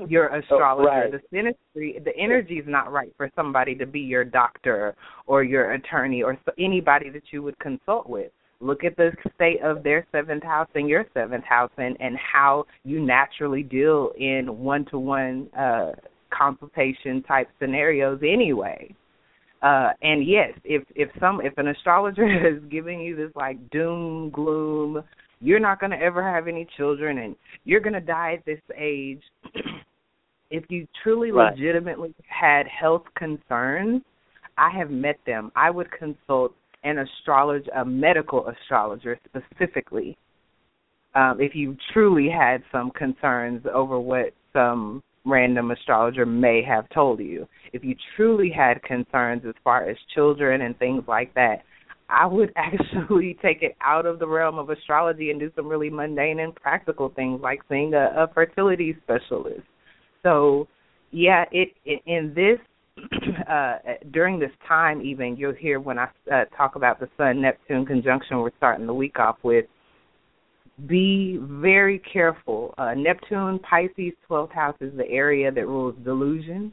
Your astrologer. right. The synastry, the energy is not right for somebody to be your doctor or your attorney or so, anybody that you would consult with. Look at the state of their seventh house and your seventh house, and and how you naturally deal in one to one consultation type scenarios anyway. Uh and yes, if if some if an astrologer is giving you this like doom gloom, you're not going to ever have any children and you're going to die at this age. if you truly Right. legitimately had health concerns, I have met them. I would consult an astrologer, a medical astrologer specifically, um, if you truly had some concerns over what some random astrologer may have told you. If you truly had concerns as far as children and things like that, I would actually take it out of the realm of astrology and do some really mundane and practical things like seeing a, a fertility specialist. So, yeah, it, it in this uh during this time even you'll hear when I uh, talk about the Sun Neptune conjunction we're starting the week off with be very careful. Uh, Neptune, Pisces, 12th house is the area that rules delusion.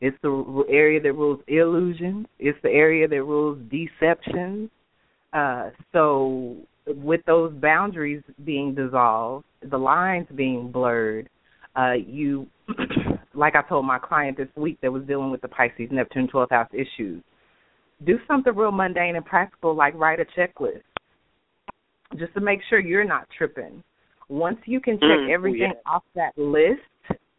It's the area that rules illusion. It's the area that rules deception. Uh, so, with those boundaries being dissolved, the lines being blurred, uh, you, like I told my client this week that was dealing with the Pisces, Neptune, 12th house issues, do something real mundane and practical, like write a checklist just to make sure you're not tripping. Once you can check Mm, oh, everything yeah. off that list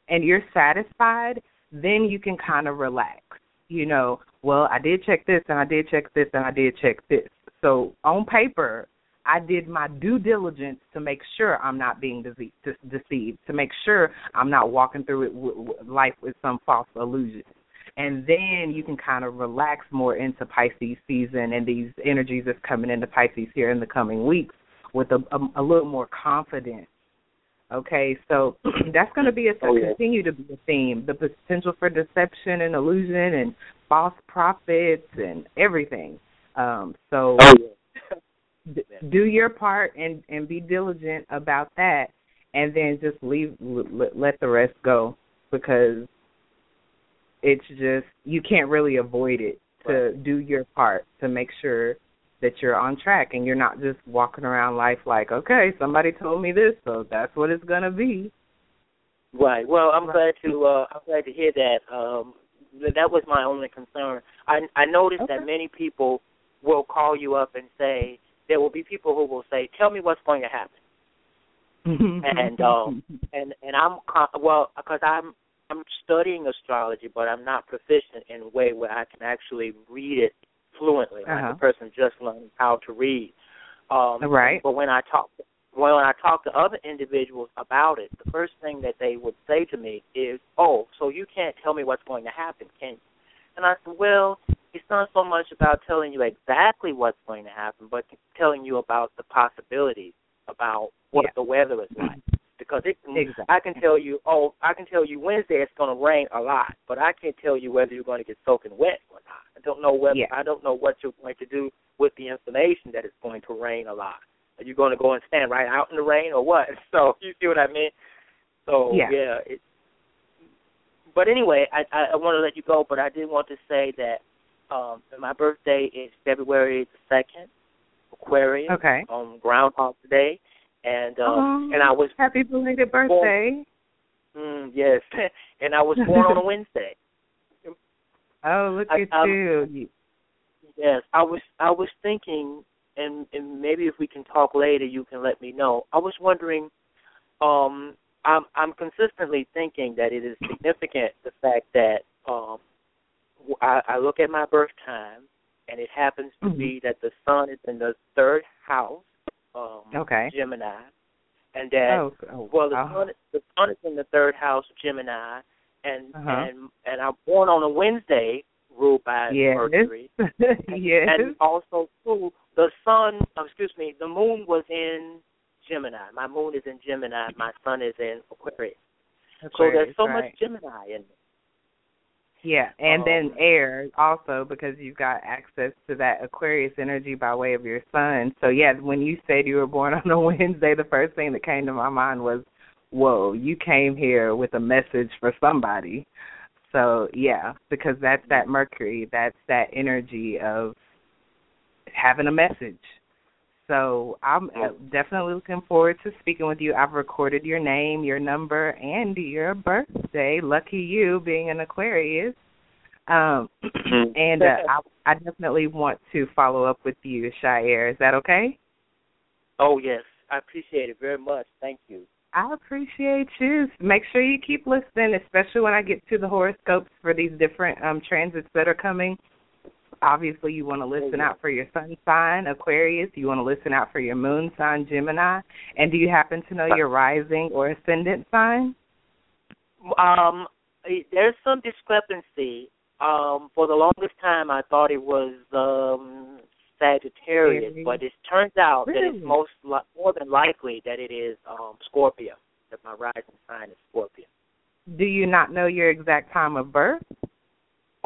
and you're satisfied, then you can kind of relax. You know, well, I did check this and I did check this and I did check this. So on paper, I did my due diligence to make sure I'm not being dece- de- deceived, to make sure I'm not walking through it w- w- life with some false illusion. And then you can kind of relax more into Pisces season and these energies that's coming into Pisces here in the coming weeks with a, a, a little more confidence. Okay, so that's going to be a Oh, yeah. continue to be a theme. The potential for deception and illusion and false prophets and everything. Um, so Oh yeah. D- do your part and and be diligent about that and then just leave l- let the rest go because it's just you can't really avoid it to do your part to make sure that you're on track and you're not just walking around life like okay somebody told me this so that's what it's going to be Right. Well, I'm glad to uh I'm glad to hear that. Um th- that was my only concern. I I noticed Okay. that many people will call you up and say there will be people who will say, "Tell me what's going to happen." And, um, And and I'm well because I'm I'm studying astrology, but I'm not proficient in a way where I can actually read it fluently, like Uh-huh. a person just learning how to read. Um, Right. But when I talk when I talk to other individuals about it, the first thing that they would say to me is, "Oh, so you can't tell me what's going to happen, can you?" And I said, "Well, it's not so much about telling you exactly what's going to happen, but telling you about the possibilities, about what Yeah. the weather is like." Because it Exactly. I can tell you, oh, I can tell you Wednesday it's going to rain a lot, but I can't tell you whether you're going to get soaking wet or not. I don't know whether Yeah. I don't know what you're going to do with the information that it's going to rain a lot. Are you going to go and stand right out in the rain or what? So you see what I mean? So Yeah. yeah. It, but anyway, I, I I want to let you go, but I did want to say that um my birthday is February the second, Aquarius okay. on Groundhog Day, and um Oh, and I was happy belated birthday. Mm, yes, and I was born on a Wednesday. oh look I- at um, you. Yes, I was I was thinking, and and maybe if we can talk later, you can let me know. I was wondering, um, I'm I'm consistently thinking that it is significant the fact that um, I, I look at my birth time, and it happens to Mhm. be that the sun is in the third house, um, Okay. Gemini, and that oh, oh Well, the wow. sun the sun is in the third house of Gemini, and Uh-huh. and and I'm born on a Wednesday, ruled by yes Mercury, yes and also too the sun. oh, excuse me, the moon was in Gemini. My moon is in Gemini. My sun is in Aquarius. so there's so right. much Gemini in me. Yeah, and then Um, air also because you've got access to that Aquarius energy by way of your sun. So yeah, when you said you were born on a Wednesday, the first thing that came to my mind was, "Whoa, you came here with a message for somebody." So yeah, because that's that Mercury, that's that energy of having a message. So I'm uh, definitely looking forward to speaking with you. I've recorded your name, your number, and your birthday. Lucky you, being an Aquarius. Um, and uh, I, I definitely want to follow up with you, Shire. Is that okay? Oh yes, I appreciate it very much. Thank you. I appreciate you. Make sure you keep listening, especially when I get to the horoscopes for these different um transits that are coming. Obviously, you want to listen out for your sun sign, Aquarius. You want to listen out for your moon sign, Gemini. And do you happen to know your rising or ascendant sign? Um, there's some discrepancy. Um, for the longest time, I thought it was um, Sagittarius, but it turns out really? that it's most li- more than likely that it is um, Scorpio. That my rising sign is Scorpio. Do you not know your exact time of birth?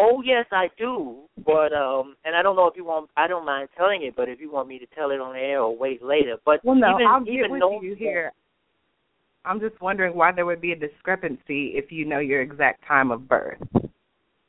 Oh yes, I do. But um, and I don't know if you want. I don't mind telling it, but if you want me to tell it on air or wait later. But well, no, even, I'll even with you here. I'm just wondering why there would be a discrepancy if you know your exact time of birth.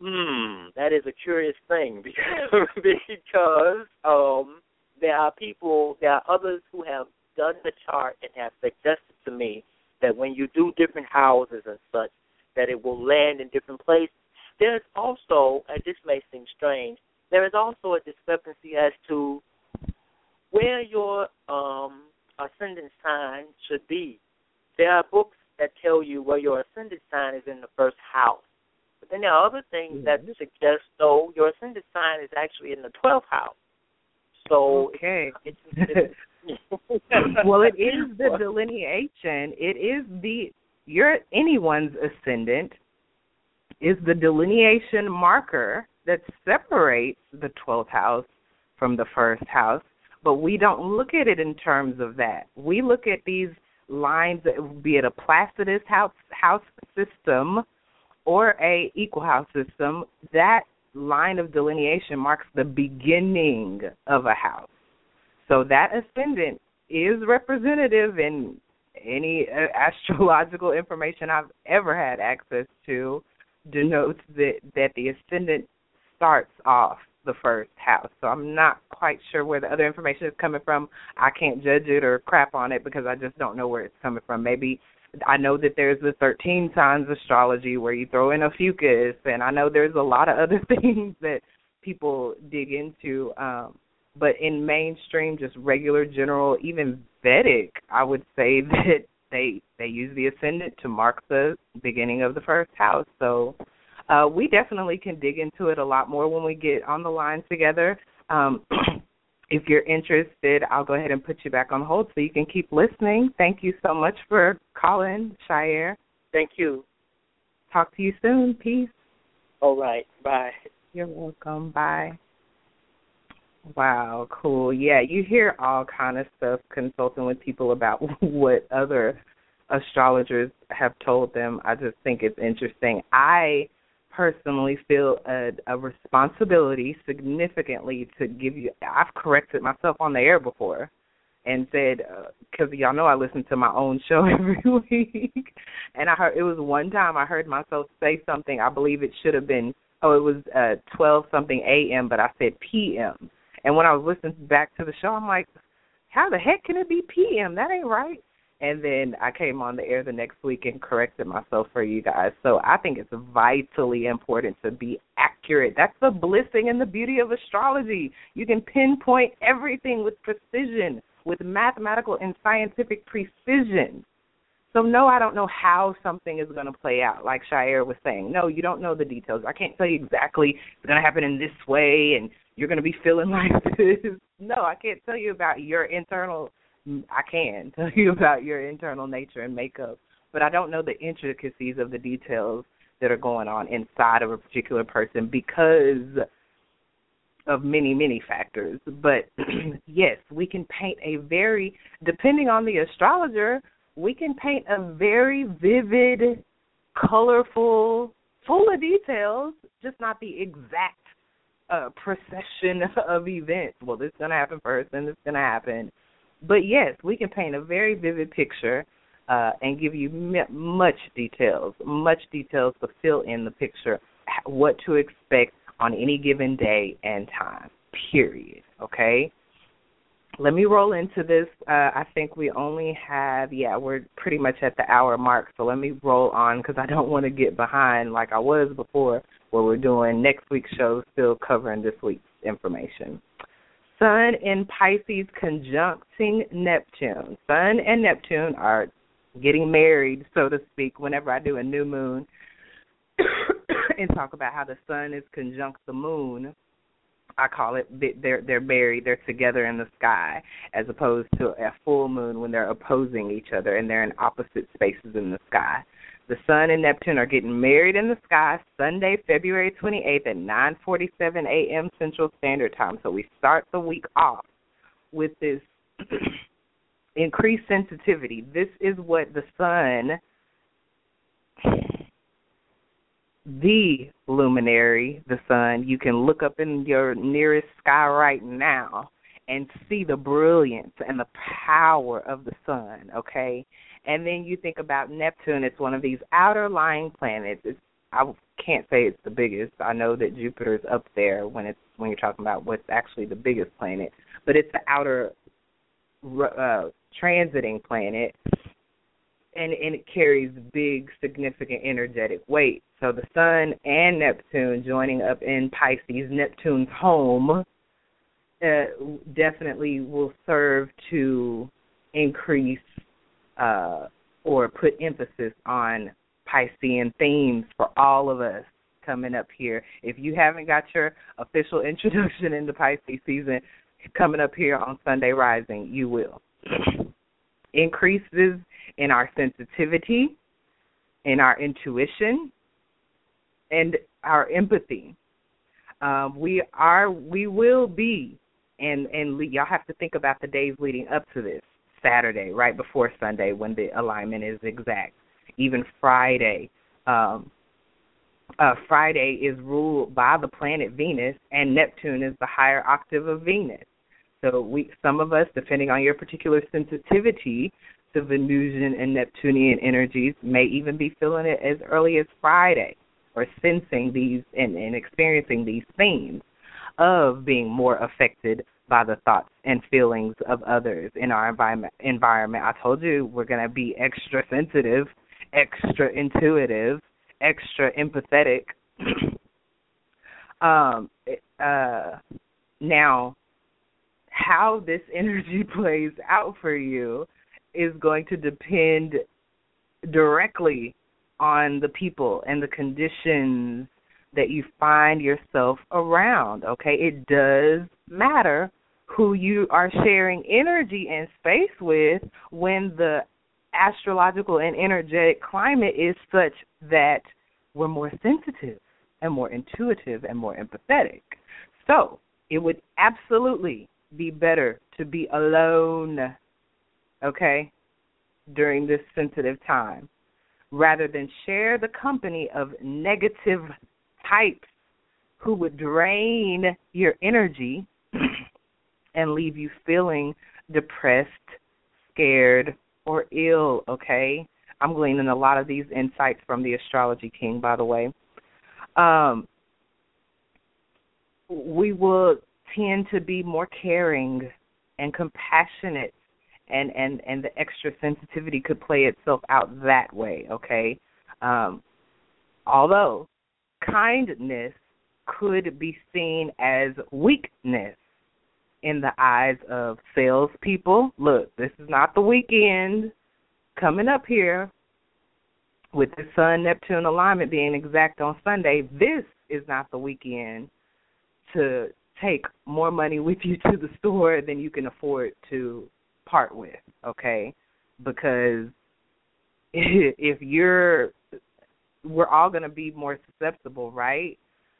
Hmm, that is a curious thing because because um there are people, there are others who have done the chart and have suggested to me that when you do different houses and such, that it will land in different places. There's also, and this may seem strange, there is also a discrepancy as to where your um ascendant sign should be. There are books that tell you where your ascendant sign is in the first house. But then there are other things that suggest, though, your ascendant sign is actually in the 12th house. So okay. It's, it's, well, it is the delineation. It is the your anyone's ascendant is the delineation marker that separates the 12th house from the first house, but we don't look at it in terms of that. We look at these lines, be it a Placidus house house system or a equal house system. That line of delineation marks the beginning of a house. So that ascendant is representative in any uh, astrological information I've ever had access to denotes that that the ascendant starts off the first house. So I'm not quite sure where the other information is coming from. I can't judge it or crap on it because I just don't know where it's coming from. Maybe I know that there's the 13 signs astrology where you throw in Ophiuchus, and I know there's a lot of other things that people dig into. Um, but in mainstream, just regular, general, even Vedic, I would say that they they use the ascendant to mark the beginning of the first house. So uh, we definitely can dig into it a lot more when we get on the line together. Um, if you're interested, I'll go ahead and put you back on hold so you can keep listening. Thank you so much for calling, Shire. Thank you. Talk to you soon. Peace. All right. Bye. You're welcome. Bye. Wow, cool. Yeah, you hear all kind of stuff consulting with people about what other astrologers have told them. I just think it's interesting. I personally feel a, a responsibility significantly to give you. I've corrected myself on the air before and said because uh, y'all know I listen to my own show every week, and I heard it was one time I heard myself say something. I believe it should have been oh it was uh twelve something a.m. but I said p.m. And when I was listening back to the show, I'm like, how the heck can it be p.m. That ain't right. And then I came on the air the next week and corrected myself for you guys. So I think it's vitally important to be accurate. That's the blessing and the beauty of astrology. You can pinpoint everything with precision, with mathematical and scientific precision. So no, I don't know how something is going to play out. Like Shire was saying, no, you don't know the details. I can't tell you exactly it's going to happen in this way, and you're going to be feeling like this. No, I can't tell you about your internal I can tell you about your internal nature and makeup, but I don't know the intricacies of the details that are going on inside of a particular person because of many, many factors. But yes, we can paint a very, depending on the astrologer, we can paint a very vivid, colorful, full of details, just not the exact uh, procession of events. Well, this is going to happen first, and this is going to happen but yes, we can paint a very vivid picture uh, and give you m- much details, much details to fill in the picture, what to expect on any given day and time. Period. Okay. Let me roll into this. Uh, I think we only have, yeah, we're pretty much at the hour mark. So let me roll on because I don't want to get behind like I was before, where we're doing next week's show, still covering this week's information. Sun in Pisces conjuncting Neptune. Sun and Neptune are getting married, so to speak, whenever I do a new moon and talk about how the sun is conjunct the moon I call it they're they're buried, they're together in the sky, as opposed to a full moon when they're opposing each other and they're in opposite spaces in the sky. The Sun and Neptune are getting married in the sky Sunday, February 28th at 9:47 a.m. Central Standard Time. So we start the week off with this increased sensitivity. This is what the Sun the luminary, the sun, you can look up in your nearest sky right now and see the brilliance and the power of the sun, okay? And then you think about Neptune, it's one of these outer lying planets. It's I can't say it's the biggest. I know that Jupiter's up there when it's when you're talking about what's actually the biggest planet, but it's the outer uh transiting planet and and it carries big significant energetic weight so the Sun and Neptune joining up in Pisces, Neptune's home, uh, definitely will serve to increase uh, or put emphasis on Piscean themes for all of us coming up here. If you haven't got your official introduction into Pisces season coming up here on Sunday Rising, you will. Increases in our sensitivity, in our intuition, and our empathy. Um, we are we will be and and y'all have to think about the days leading up to this Saturday, right before Sunday when the alignment is exact. Even Friday, um, uh, Friday is ruled by the planet Venus, and Neptune is the higher octave of Venus. So we, some of us, depending on your particular sensitivity to Venusian and Neptunian energies, may even be feeling it as early as Friday or sensing these and, and experiencing these themes of being more affected by the thoughts and feelings of others in our environment environment. I told you we're gonna be extra sensitive, extra intuitive, extra empathetic. um uh now how this energy plays out for you is going to depend directly on the people and the conditions that you find yourself around. Okay, it does matter who you are sharing energy and space with when the astrological and energetic climate is such that we're more sensitive and more intuitive and more empathetic. So, it would absolutely be better to be alone, okay, during this sensitive time rather than share the company of negative types who would drain your energy and leave you feeling depressed, scared, or ill, okay? I'm gleaning a lot of these insights from the astrology king, by the way. Um, we will tend to be more caring and compassionate and and and the extra sensitivity could play itself out that way okay um although kindness could be seen as weakness in the eyes of salespeople. Look, this is not the weekend coming up here with the Sun Neptune alignment being exact on Sunday. This is not the weekend to take more money with you to the store than you can afford to part with, okay? Because if you're we're all going to be more susceptible, right?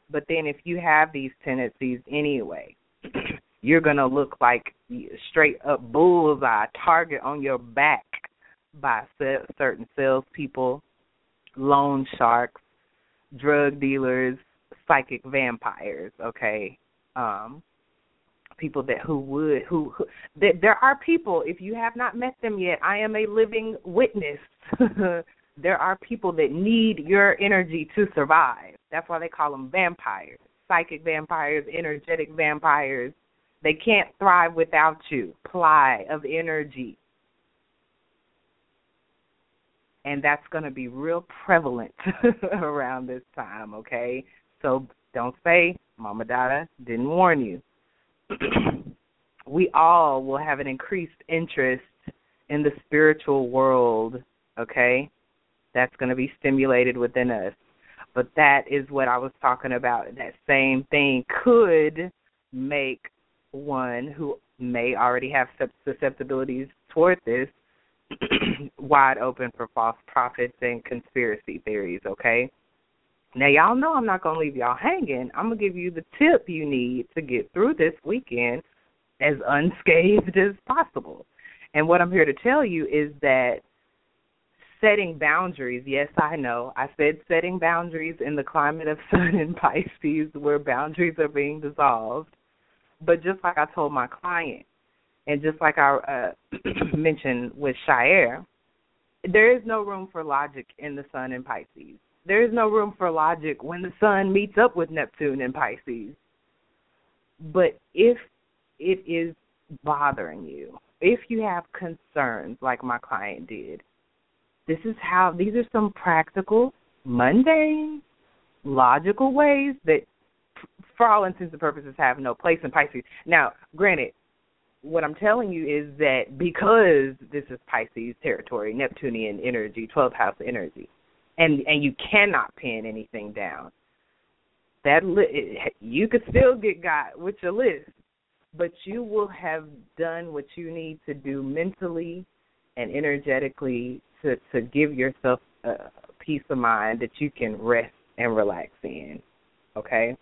But then if you have these tendencies anyway, you're going to look like straight up bullseye target on your back by certain salespeople, loan sharks, drug dealers, psychic vampires, okay? Um people that who would who, who that there are people if you have not met them yet i am a living witness there are people that need your energy to survive that's why they call them vampires psychic vampires energetic vampires They can't thrive without you. Ply of energy. And that's going to be real prevalent around this time, okay? So don't say Mama Dada didn't warn you. we all will have an increased interest in the spiritual world, okay? That's going to be stimulated within us. But that is what I was talking about. That same thing could make one who may already have susceptibilities toward this wide open for false prophets and conspiracy theories, okay? Now, y'all know I'm not going to leave y'all hanging. I'm going to give you the tip you need to get through this weekend as unscathed as possible. And what I'm here to tell you is that setting boundaries, yes, I know. I said setting boundaries in the climate of Sun and Pisces where boundaries are being dissolved. But just like I told my client, and just like I uh, mentioned with Shire, there is no room for logic in the Sun and Pisces. There is no room for logic when the Sun meets up with Neptune in Pisces. But if it is bothering you, if you have concerns like my client did, this is how these are some practical, mundane, logical ways that for all intents and purposes have no place in Pisces. Now, granted, what I'm telling you is that because this is Pisces territory, Neptunian energy, 12th house energy, and and you cannot pin anything down. That li- you could still get got with your list, but you will have done what you need to do mentally and energetically to to give yourself a peace of mind that you can rest and relax in. Okay?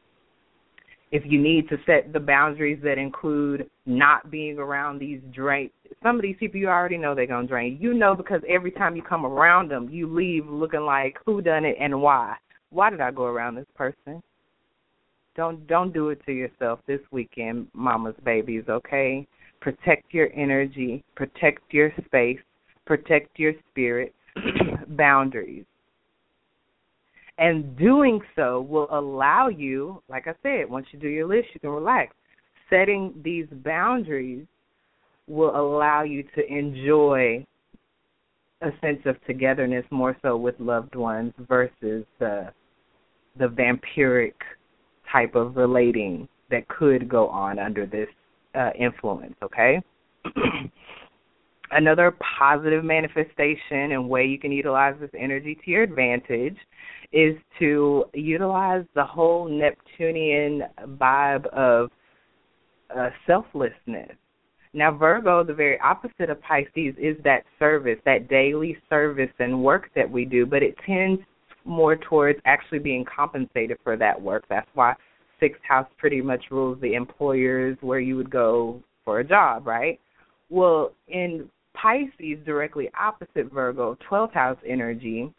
If you need to set the boundaries that include not being around these drain some of these people you already know they're gonna drain. You know because every time you come around them you leave looking like who done it and why. Why did I go around this person? Don't don't do it to yourself this weekend, mama's babies, okay? Protect your energy, protect your space, protect your spirit, boundaries. And doing so will allow you, like I said, once you do your list, you can relax. Setting these boundaries will allow you to enjoy a sense of togetherness more so with loved ones versus the the vampiric type of relating that could go on under this uh, influence, okay? Another positive manifestation and way you can utilize this energy to your advantage is to utilize the whole Neptunian vibe of uh, selflessness. Now, Virgo, the very opposite of Pisces, is that service, that daily service and work that we do, but it tends more towards actually being compensated for that work. That's why sixth house pretty much rules the employers where you would go for a job, right? Well, in Pisces, directly opposite Virgo, 12th house energy,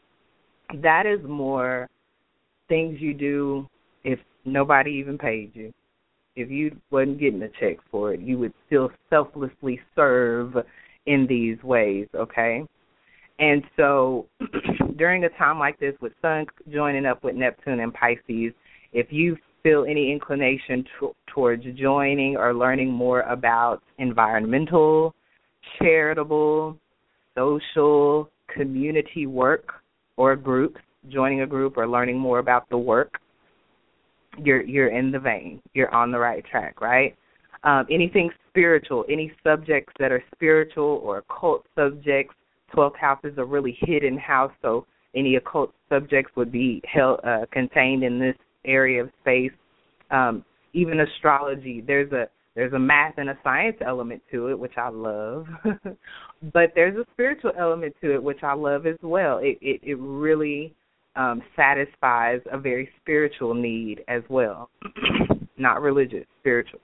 that is more things you do if nobody even paid you. If you wasn't getting a check for it, you would still selflessly serve in these ways, okay? And so during a time like this with Sun joining up with Neptune and Pisces, if you feel any inclination towards joining or learning more about environmental, charitable, social, community work or groups, joining a group or learning more about the work, you're you're in the vein. You're on the right track, right? Um, anything spiritual, any subjects that are spiritual or occult subjects, 12th house is a really hidden house, so any occult subjects would be held uh, contained in this area of space. Um, even astrology, there's a there's a math and a science element to it, which I love, but there's a spiritual element to it, which I love as well. It it, it really um, satisfies a very spiritual need as well, not religious, spiritual.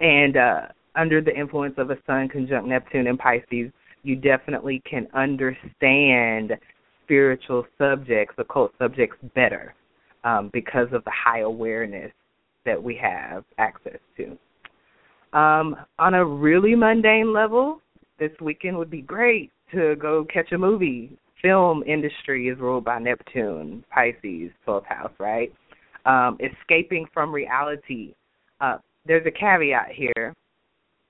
And uh, under the influence of a Sun conjunct Neptune and Pisces, you definitely can understand spiritual subjects, occult subjects better um, because of the high awareness that we have access to. Um, on a really mundane level, this weekend would be great to go catch a movie. Film industry is ruled by Neptune, Pisces, 12th house, right? Um, escaping from reality. Uh, there's a caveat here.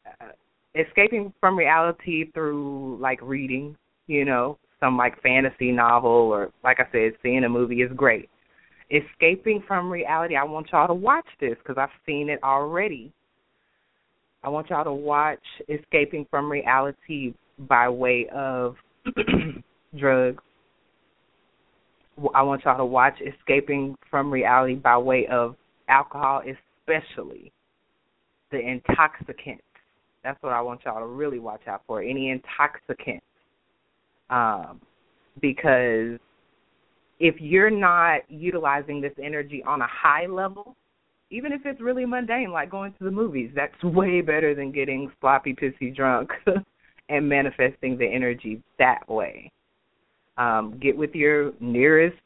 Uh, escaping from reality through like reading, you know, some like fantasy novel or like I said, seeing a movie is great. Escaping from reality, I want y'all to watch this because I've seen it already. I want y'all to watch Escaping from Reality by way of drugs. I want y'all to watch Escaping from Reality by way of alcohol, especially the intoxicants. That's what I want y'all to really watch out for. Any intoxicants. Um, because if you're not utilizing this energy on a high level, even if it's really mundane, like going to the movies, that's way better than getting sloppy, pissy drunk and manifesting the energy that way. Um, get with your nearest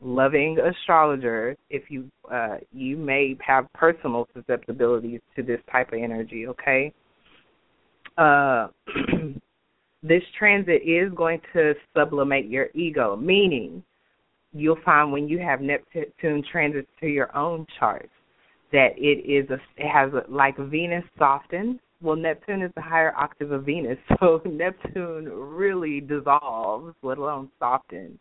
loving astrologer if you uh, you may have personal susceptibilities to this type of energy. Okay. Uh, this transit is going to sublimate your ego, meaning you'll find when you have Neptune transits to your own chart that it is a it has a, like Venus softens. Well, Neptune is the higher octave of Venus, so Neptune really dissolves, let alone softens.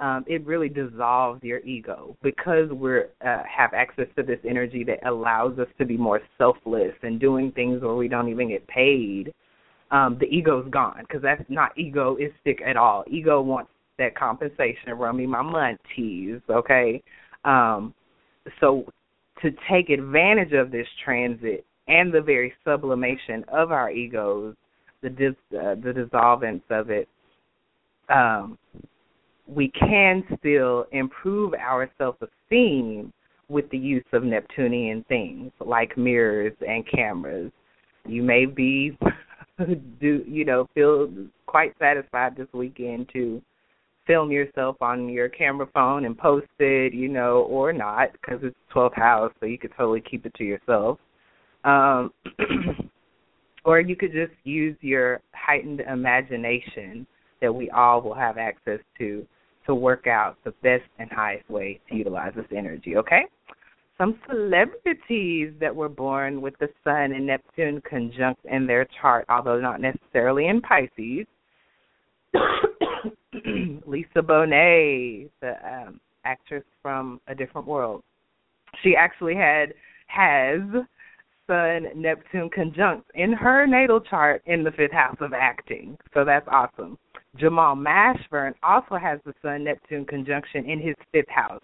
Um, it really dissolves your ego because we're uh, have access to this energy that allows us to be more selfless and doing things where we don't even get paid. Um, the ego's gone because that's not egoistic at all. Ego wants that compensation, run me my money, okay? Um, so to take advantage of this transit and the very sublimation of our egos, the dis, uh, the dissolvance of it, um, we can still improve our self esteem with the use of Neptunian things like mirrors and cameras. You may be do you know feel quite satisfied this weekend to film yourself on your camera phone and post it, you know, or not because it's 12th house, so you could totally keep it to yourself. Um, or you could just use your heightened imagination that we all will have access to to work out the best and highest way to utilize this energy, okay? Some celebrities that were born with the Sun and Neptune conjunct in their chart, although not necessarily in Pisces, Lisa Bonet, the um, actress from A Different World. She actually had has Sun Neptune conjunct in her natal chart in the fifth house of acting. So that's awesome. Jamal Mashburn also has the Sun Neptune conjunction in his fifth house.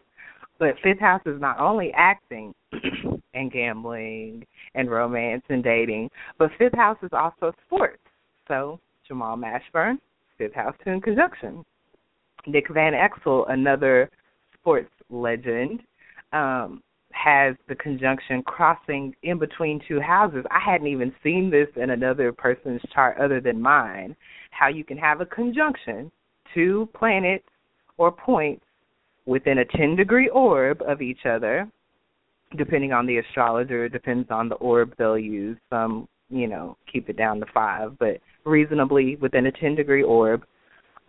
But fifth house is not only acting and gambling and romance and dating, but fifth house is also sports. So Jamal Mashburn, house to in conjunction. Nick Van Exel, another sports legend, um, has the conjunction crossing in between two houses. I hadn't even seen this in another person's chart other than mine. How you can have a conjunction, two planets or points within a 10 degree orb of each other, depending on the astrologer, depends on the orb they'll use. Some, you know, keep it down to five, but reasonably within a 10 degree orb,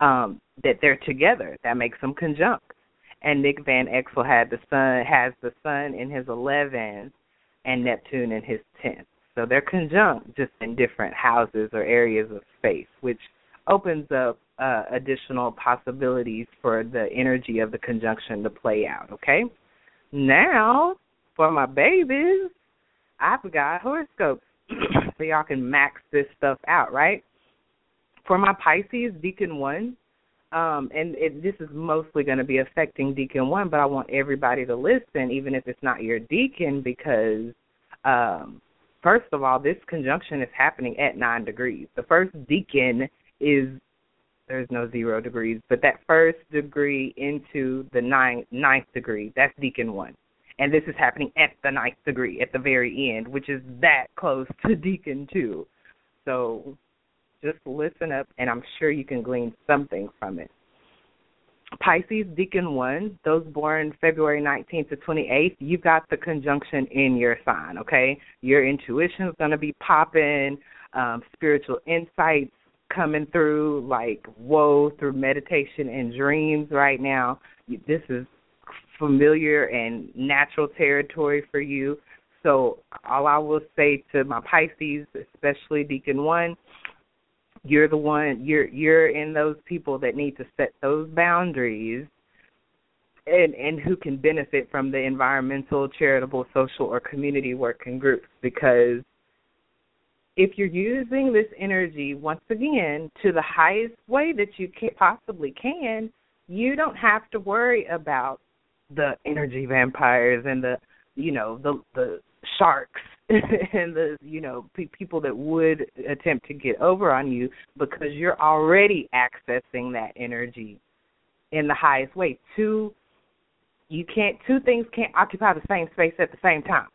um, that they're together. That makes them conjunct. And Nick Van Exel had the sun has the sun in his 11th and Neptune in his 10th. So they're conjunct, just in different houses or areas of space, which opens up uh, additional possibilities for the energy of the conjunction to play out. Okay. Now, for my babies, I've got horoscopes so y'all can max this stuff out, right? For my Pisces, Decan 1, um, and it, this is mostly going to be affecting Decan 1, but I want everybody to listen, even if it's not your Decan, because, um, first of all, this conjunction is happening at 9 degrees. The first Decan is there's no zero degrees, but that first degree into the ninth, ninth degree, that's Decan 1. And this is happening at the ninth degree, at the very end, which is that close to Decan 2. So just listen up, and I'm sure you can glean something from it. Pisces, Decan 1, those born February 19th to 28th, you got the conjunction in your sign, okay? Your intuition is going to be popping, um, spiritual insights coming through, like, whoa, through meditation and dreams right now. This is familiar and natural territory for you. So all I will say to my Pisces, especially Decan One, you're the one you're you're in those people that need to set those boundaries and and who can benefit from the environmental, charitable, social or community working groups because if you're using this energy once again to the highest way that you can, possibly can, you don't have to worry about the energy vampires and the you know the the sharks and the you know pe- people that would attempt to get over on you because you're already accessing that energy in the highest way. Two you can't two things can't occupy the same space at the same time.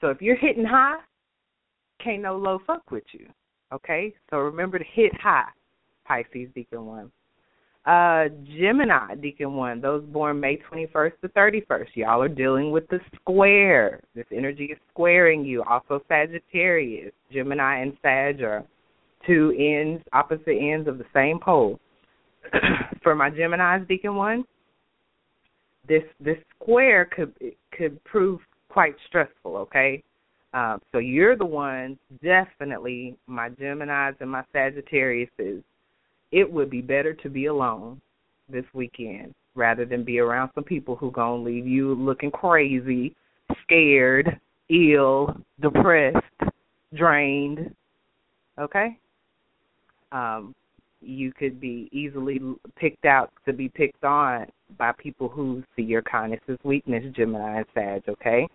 So if you're hitting high, can't no low fuck with you. Okay? So remember to hit high, Pisces Decan One. Uh Gemini Decan One, those born May twenty first to thirty first. Y'all are dealing with the square. This energy is squaring you. Also Sagittarius, Gemini and Sag are two ends, opposite ends of the same pole. For my Gemini's Decan One, this this square could could prove quite stressful. Okay, um, so you're the one definitely my Gemini's and my Sagittarius is. It would be better to be alone this weekend rather than be around some people who gonna leave you looking crazy, scared, ill, depressed, drained. Okay. Um, you could be easily picked out to be picked on by people who see your kindness as weakness, Gemini and Sag, okay?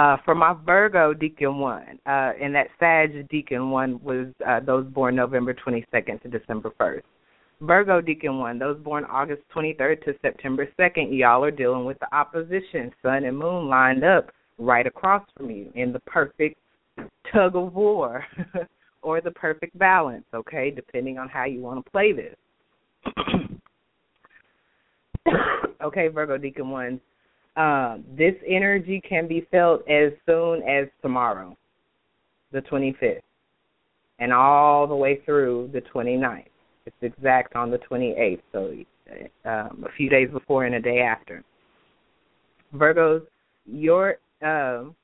Uh, for my Virgo Decan 1, uh, and that Sag Decan 1 was uh, those born November 22nd to December 1st. Virgo Decan 1, those born August 23rd to September 2nd, y'all are dealing with the opposition, sun and moon lined up right across from you in the perfect tug of war. or the perfect balance, okay, depending on how you want to play this. okay, Virgo Decan 1. Um, this energy can be felt as soon as tomorrow, the 25th, and all the way through the 29th. It's exact on the 28th, so um, a few days before and a day after. Virgos, your, um,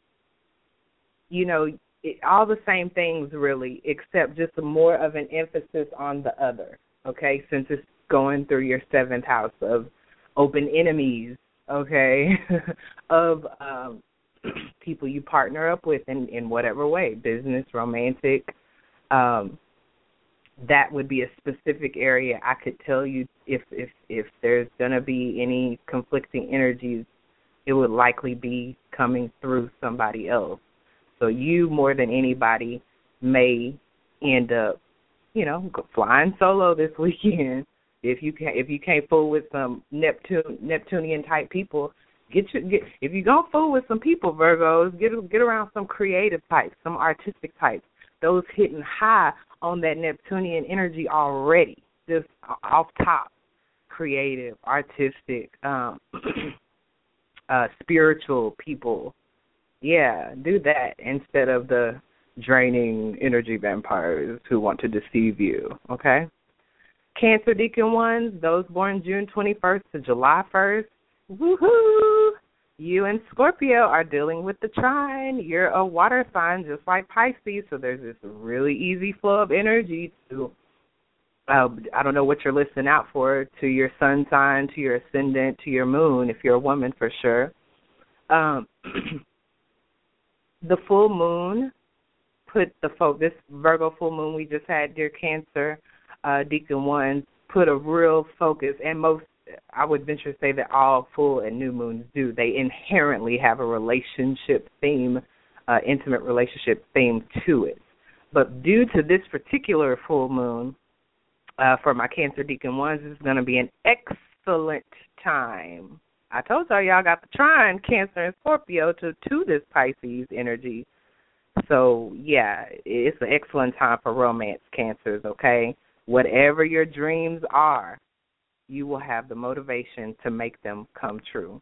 you know, it, all the same things really, except just more of an emphasis on the other. Okay, since it's going through your seventh house of open enemies. Okay, of um, people you partner up with in in whatever way, business, romantic. Um, that would be a specific area I could tell you if if if there's gonna be any conflicting energies, it would likely be coming through somebody else. So you more than anybody may end up, you know, flying solo this weekend. If you can, if you can't fool with some Neptune Neptunian type people, get your get. If you gonna fool with some people, Virgos, get get around some creative types, some artistic types. Those hitting high on that Neptunian energy already, just off top, creative, artistic, um, uh, spiritual people yeah, do that instead of the draining energy vampires who want to deceive you, okay? Cancer Decan ones, those born June 21st to July 1st, woohoo! You and Scorpio are dealing with the trine. You're a water sign just like Pisces, so there's this really easy flow of energy to uh, I don't know what you're listening out for to your sun sign, to your ascendant, to your moon, if you're a woman for sure. Um, the full moon put the focus Virgo full moon we just had, dear Cancer, uh, Decan One, put a real focus, and most I would venture to say that all full and new moons do. They inherently have a relationship theme, uh, intimate relationship theme to it. But due to this particular full moon, uh, for my Cancer Decan ones, is going to be an excellent time I told y'all y'all got the trine Cancer and Scorpio to to this Pisces energy. So yeah, it's an excellent time for romance cancers, okay? Whatever your dreams are, you will have the motivation to make them come true.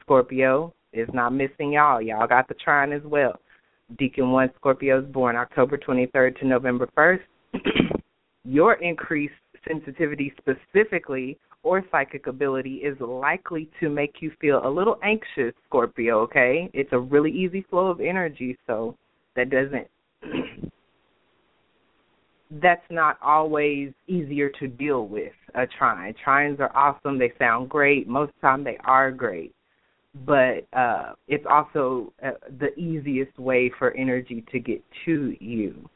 Scorpio is not missing y'all. Y'all got the trine as well. Decan One Scorpio is born October 23rd to November 1st. your increased sensitivity specifically or psychic ability is likely to make you feel a little anxious, Scorpio, okay? It's a really easy flow of energy, so that doesn't that's not always easier to deal with a trine. Trines are awesome, they sound great. Most of the time they are great. But uh it's also uh, the easiest way for energy to get to you.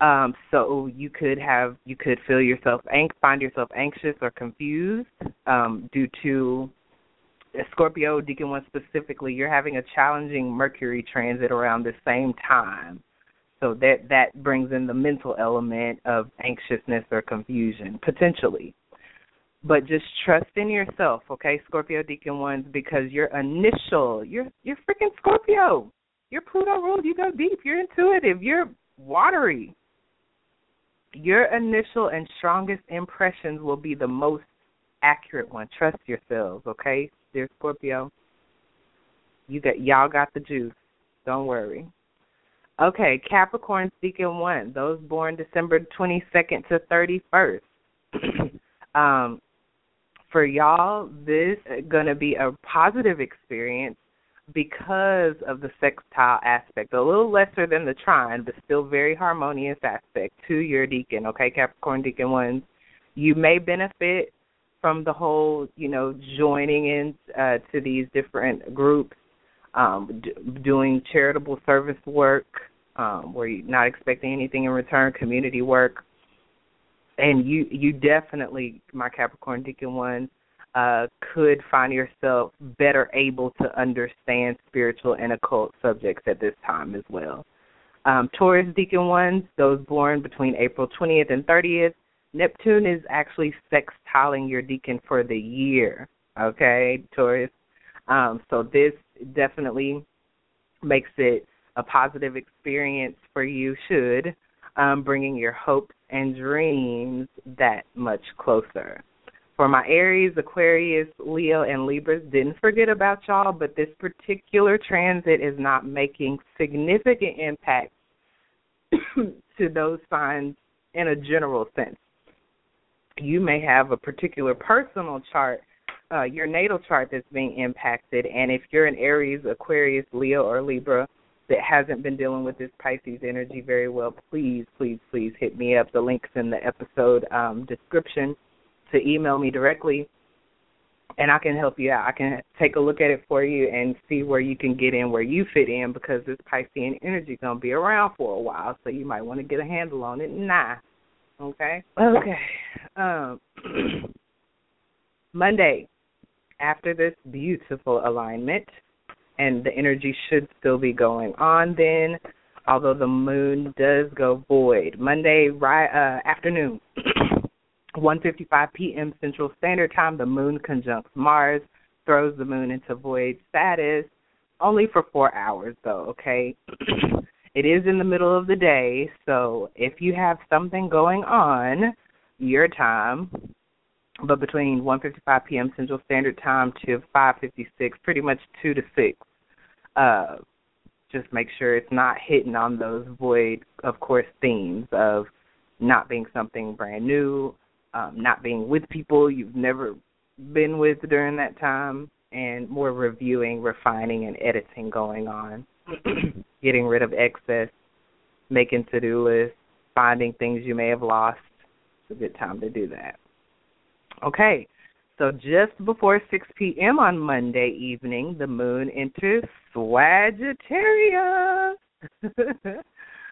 Um, so you could have you could feel yourself ang- find yourself anxious or confused um, due to Scorpio Decan One specifically. You're having a challenging Mercury transit around the same time, so that that brings in the mental element of anxiousness or confusion potentially. But just trust in yourself, okay, Scorpio Decan Ones, because your initial you're you're freaking Scorpio. You're Pluto ruled. You go deep. You're intuitive. You're watery your initial and strongest impressions will be the most accurate one. Trust yourselves, okay, dear Scorpio. You got y'all got the juice. Don't worry. Okay, Capricorn Decan One, those born December twenty second to thirty first. um, for y'all, this is gonna be a positive experience because of the sextile aspect, a little lesser than the trine, but still very harmonious aspect to your decan, okay, Capricorn Decan ones. You may benefit from the whole, you know, joining in uh, to these different groups, um, d- doing charitable service work, um, where you're not expecting anything in return, community work, and you you definitely, my Capricorn Decan ones, uh, could find yourself better able to understand spiritual and occult subjects at this time as well. Um, Taurus Decan ones, those born between April 20th and 30th, Neptune is actually sextiling your decan for the year. Okay, Taurus. Um, so this definitely makes it a positive experience for you, should um, bringing your hopes and dreams that much closer. For my Aries, Aquarius, Leo, and Libras, didn't forget about y'all, but this particular transit is not making significant impact to those signs in a general sense. You may have a particular personal chart, uh, your natal chart that's being impacted, and if you're an Aries, Aquarius, Leo, or Libra that hasn't been dealing with this Pisces energy very well, please, please, please hit me up. The link's in the episode um, description to email me directly and I can help you out. I can take a look at it for you and see where you can get in, where you fit in, because this Piscean energy is gonna be around for a while, so you might want to get a handle on it. Nah, okay, okay. Um, Monday, after this beautiful alignment, and the energy should still be going on. Then, although the moon does go void, Monday uh, afternoon. 1:55 p.m. Central Standard Time, the moon conjuncts Mars, throws the moon into void status, only for 4 hours though, okay? it is in the middle of the day, so if you have something going on your time, but between 1:55 p.m. Central Standard Time to 5:56, pretty much 2 to 6. Uh just make sure it's not hitting on those void of course themes of not being something brand new, um, not being with people you've never been with during that time, and more reviewing, refining, and editing going on. Getting rid of excess, making to do lists, finding things you may have lost. It's a good time to do that. Okay, so just before 6 p.m. on Monday evening, the moon enters Sagittarius.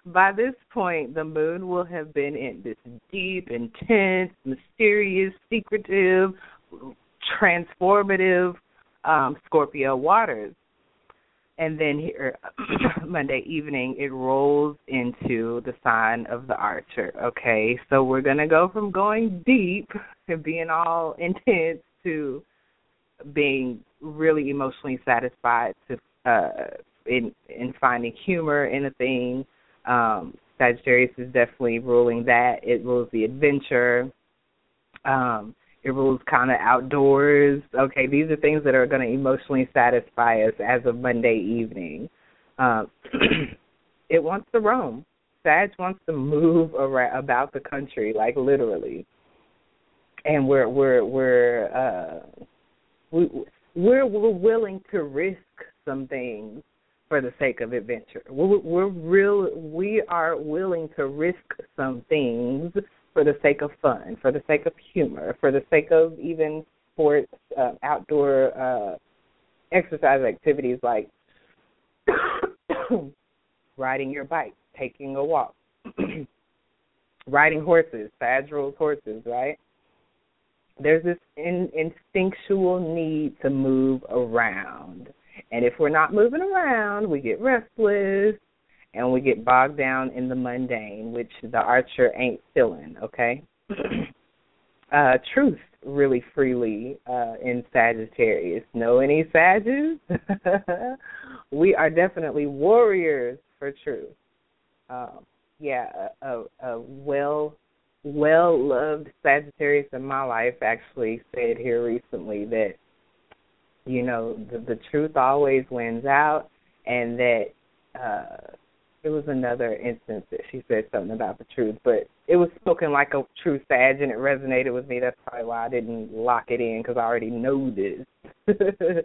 By this point, the moon will have been in this deep, intense, mysterious, secretive, transformative um, Scorpio waters. And then here, Monday evening, it rolls into the sign of the Archer. Okay, so we're going to go from going deep and being all intense to being really emotionally satisfied to uh in in finding humor in a thing um, Sagittarius is definitely ruling that. It rules the adventure. Um, it rules kind of outdoors. Okay, these are things that are going to emotionally satisfy us as of Monday evening. Um, it wants to roam. Sag wants to move around, about the country, like literally. And we're we're we're uh, we we're we're willing to risk some things for the sake of adventure. We're, we're real. We are willing to risk some things for the sake of fun, for the sake of humor, for the sake of even sports, uh, outdoor uh, exercise activities like riding your bike, taking a walk, riding horses, Sag rules horses, right? There's this in, instinctual need to move around. And if we're not moving around, we get restless and we get bogged down in the mundane, which the archer ain't feeling, okay? uh, truth really freely uh, in Sagittarius. Know any Sages? we are definitely warriors for truth. Um, yeah, a, a, a well well loved Sagittarius in my life actually said here recently that you know the, the truth always wins out, and that uh, it was another instance that she said something about the truth, but it was spoken like a true Sag, and it resonated with me. That's probably why I didn't lock it in because I already know this.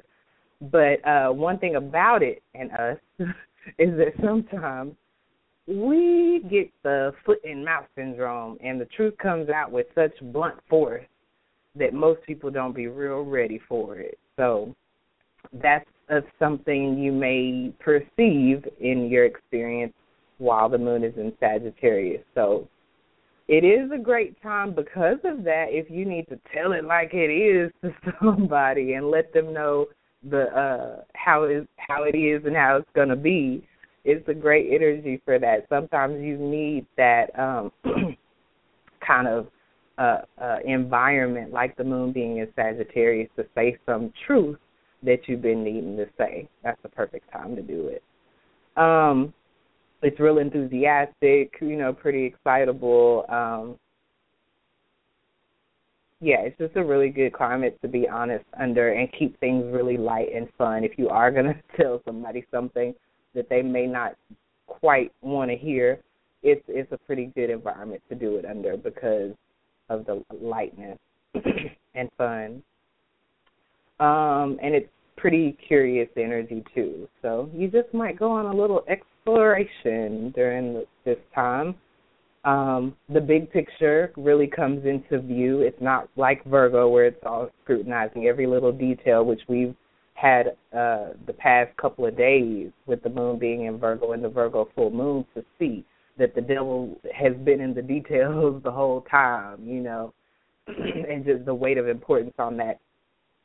but uh one thing about it and us is that sometimes we get the foot and mouth syndrome, and the truth comes out with such blunt force that most people don't be real ready for it. So that's something you may perceive in your experience while the moon is in Sagittarius. So it is a great time because of that if you need to tell it like it is to somebody and let them know the uh how is how it is and how it's going to be it's a great energy for that sometimes you need that um kind of uh, uh environment like the moon being in Sagittarius to say some truth that you've been needing to say. That's the perfect time to do it. Um, it's real enthusiastic, you know, pretty excitable. Um, yeah, it's just a really good climate to be honest under and keep things really light and fun. If you are gonna tell somebody something that they may not quite want to hear, it's it's a pretty good environment to do it under because of the lightness and fun. Um, and it's pretty curious energy too. So you just might go on a little exploration during this time. Um, the big picture really comes into view. It's not like Virgo where it's all scrutinizing every little detail, which we've had uh, the past couple of days with the moon being in Virgo and the Virgo full moon to see that the devil has been in the details the whole time, you know, and just the weight of importance on that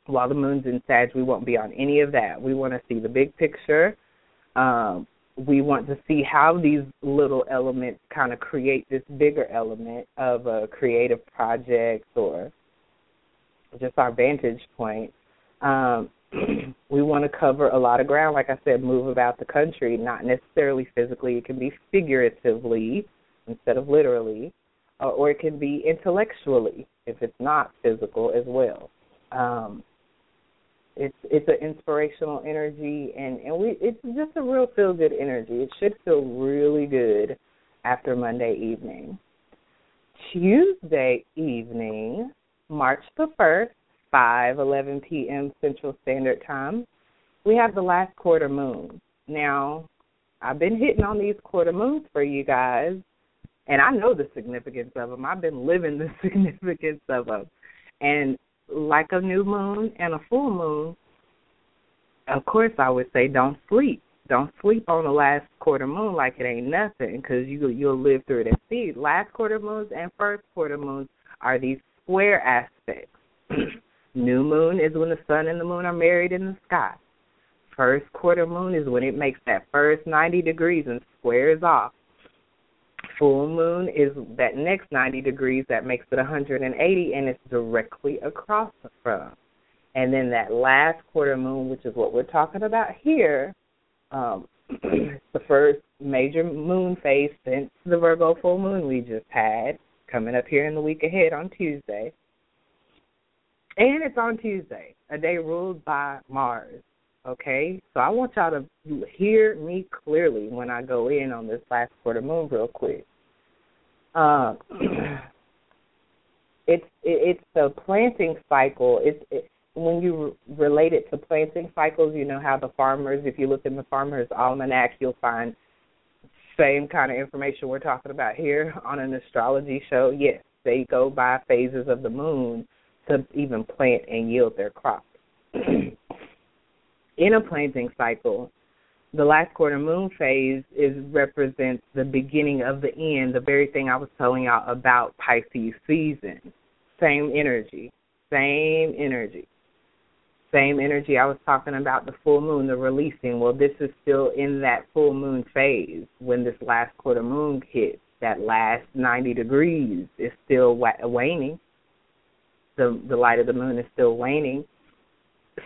while the moon's in Sag, we won't be on any of that. We want to see the big picture. Um, we want to see how these little elements kind of create this bigger element of a creative project or just our vantage point. Um, we want to cover a lot of ground, like I said, move about the country, not necessarily physically. It can be figuratively instead of literally, uh, or it can be intellectually if it's not physical as well. Um, it's it's an inspirational energy, and and we it's just a real feel good energy. It should feel really good after Monday evening. Tuesday evening, March the first, five eleven p.m. Central Standard Time, we have the last quarter moon. Now, I've been hitting on these quarter moons for you guys, and I know the significance of them. I've been living the significance of them, and like a new moon and a full moon, of course I would say don't sleep. Don't sleep on the last quarter moon like it ain't nothing, because you you'll live through it and see. Last quarter moons and first quarter moons are these square aspects. new moon is when the sun and the moon are married in the sky. First quarter moon is when it makes that first 90 degrees and squares off full moon is that next 90 degrees that makes it 180 and it's directly across from. And then that last quarter moon, which is what we're talking about here, um, the first major moon phase since the Virgo full moon we just had, coming up here in the week ahead on Tuesday. And it's on Tuesday, a day ruled by Mars. Okay, so I want y'all to hear me clearly when I go in on this last quarter moon, real quick. Uh, it's it's the planting cycle. It's it, when you relate it to planting cycles, you know how the farmers, if you look in the farmers' almanac, you'll find same kind of information we're talking about here on an astrology show. Yes, they go by phases of the moon to even plant and yield their crops. in a planting cycle, the last quarter moon phase is represents the beginning of the end, the very thing I was telling y'all about Pisces season. Same energy, same energy, same energy. I was talking about the full moon, the releasing. Well, this is still in that full moon phase when this last quarter moon hits. That last 90 degrees is still waning. The the light of the moon is still waning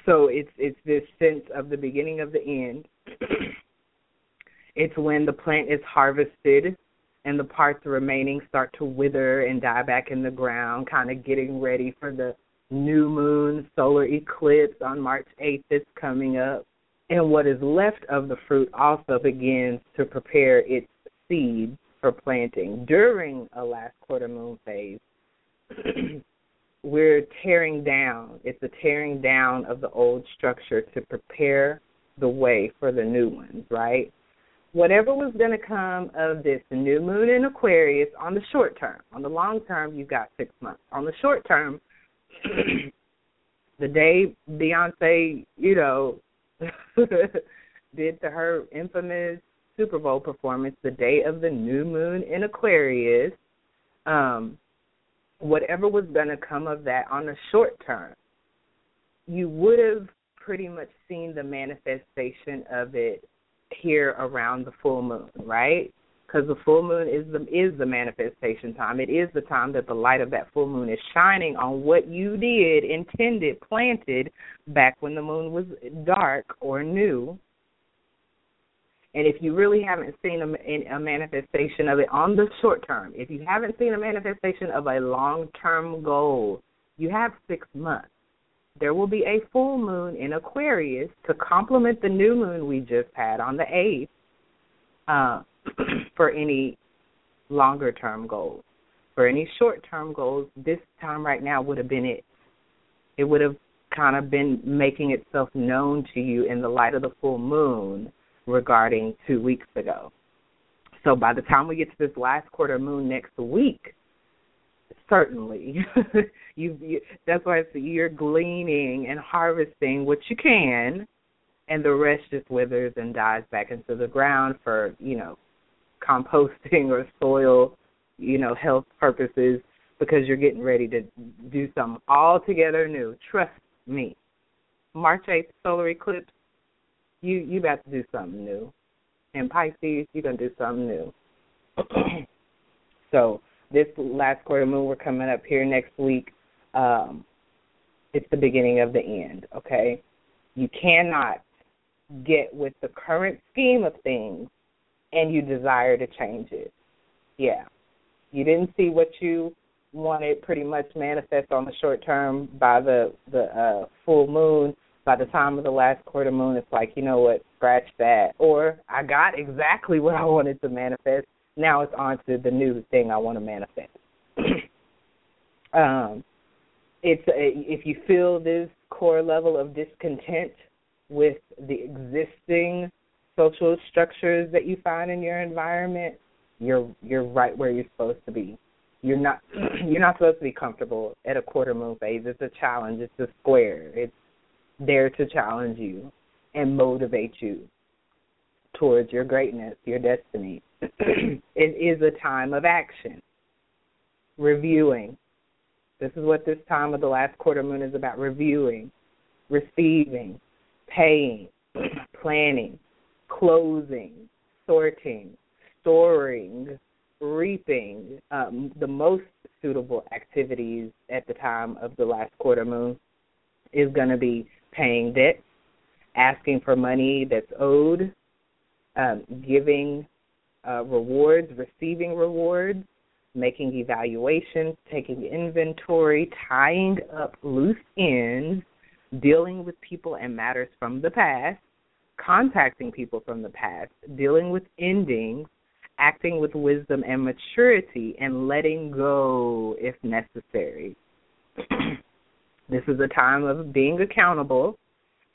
so it's it's this sense of the beginning of the end. it's when the plant is harvested and the parts remaining start to wither and die back in the ground, kind of getting ready for the new moon solar eclipse on March 8th that's coming up. And what is left of the fruit also begins to prepare its seed for planting during a last quarter moon phase. we're tearing down. It's a tearing down of the old structure to prepare the way for the new ones, right? Whatever was going to come of this new moon in Aquarius on the short term. On the long term, you've got six months. On the short term, the day Beyonce, you know, did to her infamous Super Bowl performance, the day of the new moon in Aquarius, um, whatever was going to come of that on the short term, you would have pretty much seen the manifestation of it here around the full moon, right? Because the full moon is the is the manifestation time. It is the time that the light of that full moon is shining on what you did, intended, planted back when the moon was dark or new, and if you really haven't seen a, a manifestation of it on the short term, if you haven't seen a manifestation of a long term goal, you have six months. There will be a full moon in Aquarius to complement the new moon we just had on the 8th uh, for any longer term goals. For any short term goals, this time right now would have been it. It would have kind of been making itself known to you in the light of the full moon regarding two weeks ago. So by the time we get to this last quarter moon next week, certainly you, you that's why you're gleaning and harvesting what you can and the rest just withers and dies back into the ground for you know composting or soil you know health purposes because you're getting ready to do something altogether new trust me march 8th solar eclipse you you about to do something new. And Pisces, you're gonna do something new. so this last quarter moon we're coming up here next week. Um, it's the beginning of the end. Okay, you cannot get with the current scheme of things, and you desire to change it. Yeah, you didn't see what you wanted pretty much manifest on the short term by the the uh, full moon by the time of the last quarter moon, it's like, you know what, scratch that. Or I got exactly what I wanted to manifest. Now it's on to the new thing I want to manifest. um, it's a, if you feel this core level of discontent with the existing social structures that you find in your environment, you're you're right where you're supposed to be. You're not you're not supposed to be comfortable at a quarter moon phase. It's a challenge. It's a square. It's there to challenge you and motivate you towards your greatness, your destiny. it is a time of action. Reviewing. This is what this time of the last quarter moon is about reviewing, receiving, paying, planning, closing, sorting, storing, reaping. Um, the most suitable activities at the time of the last quarter moon is going to be paying debts, asking for money that's owed, um, giving uh, rewards, receiving rewards, making evaluations, taking inventory, tying up loose ends, dealing with people and matters from the past, contacting people from the past, dealing with endings, acting with wisdom and maturity and letting go if necessary. this is a time of being accountable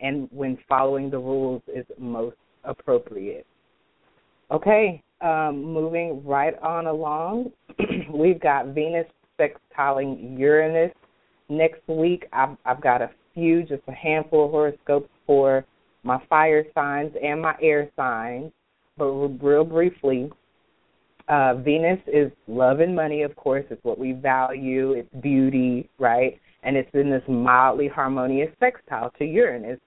and when following the rules is most appropriate. Okay, um, moving right on along, we've got Venus sextiling Uranus next week. I've, I've got a few, just a handful of horoscopes for my fire signs and my air signs. But real briefly, uh, Venus is love and money, of course. It's what we value. It's beauty, right? And it's in this mildly harmonious sextile to Uranus.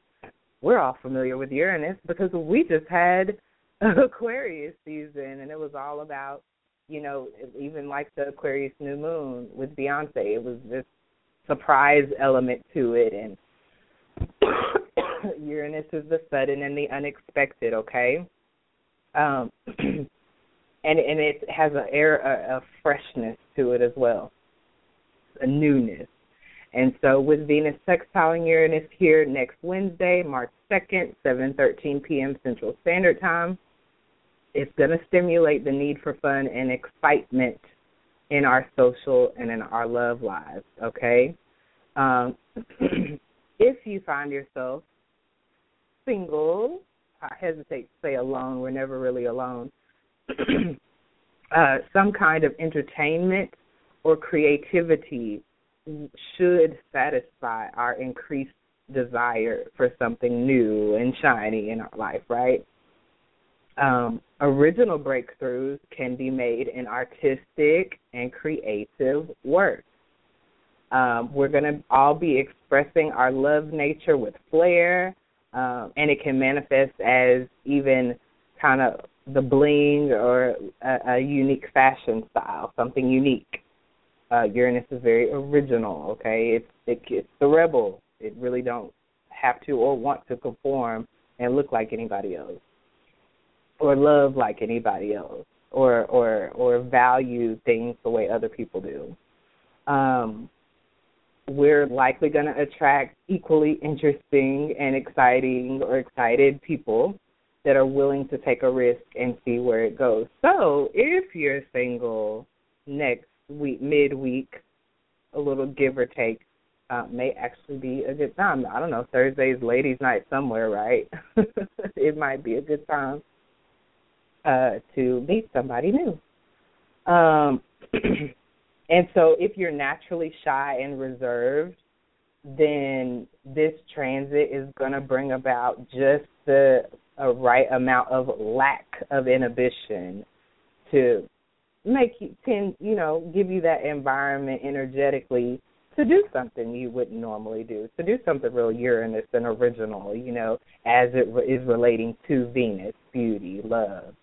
We're all familiar with Uranus because we just had Aquarius season, and it was all about, you know, even like the Aquarius new moon with Beyonce. It was this surprise element to it, and Uranus is the sudden and the unexpected. Okay, um, and and it has an air a, a freshness to it as well, a newness. And so with Venus sextiling Uranus here next Wednesday, March 2nd, 7:13 p.m. Central Standard Time, it's going to stimulate the need for fun and excitement in our social and in our love lives, okay? Um, if you find yourself single, I hesitate to say alone, we're never really alone, uh, some kind of entertainment or creativity should satisfy our increased desire for something new and shiny in our life, right? Um, original breakthroughs can be made in artistic and creative work. Um, we're going to all be expressing our love nature with flair, um, and it can manifest as even kind of the bling or a, a unique fashion style, something unique. Uh, Uranus is very original. Okay, it's it, it's the rebel. It really don't have to or want to conform and look like anybody else, or love like anybody else, or or or value things the way other people do. Um, we're likely going to attract equally interesting and exciting or excited people that are willing to take a risk and see where it goes. So, if you're single next week, midweek, a little give or take, uh, may actually be a good time. I don't know, Thursday's ladies' night somewhere, right? it might be a good time uh, to meet somebody new. Um, and so, if you're naturally shy and reserved, then this transit is going to bring about just the a right amount of lack of inhibition to make you tend you know give you that environment energetically to do something you wouldn't normally do to do something real uranus and original you know as it is relating to venus beauty love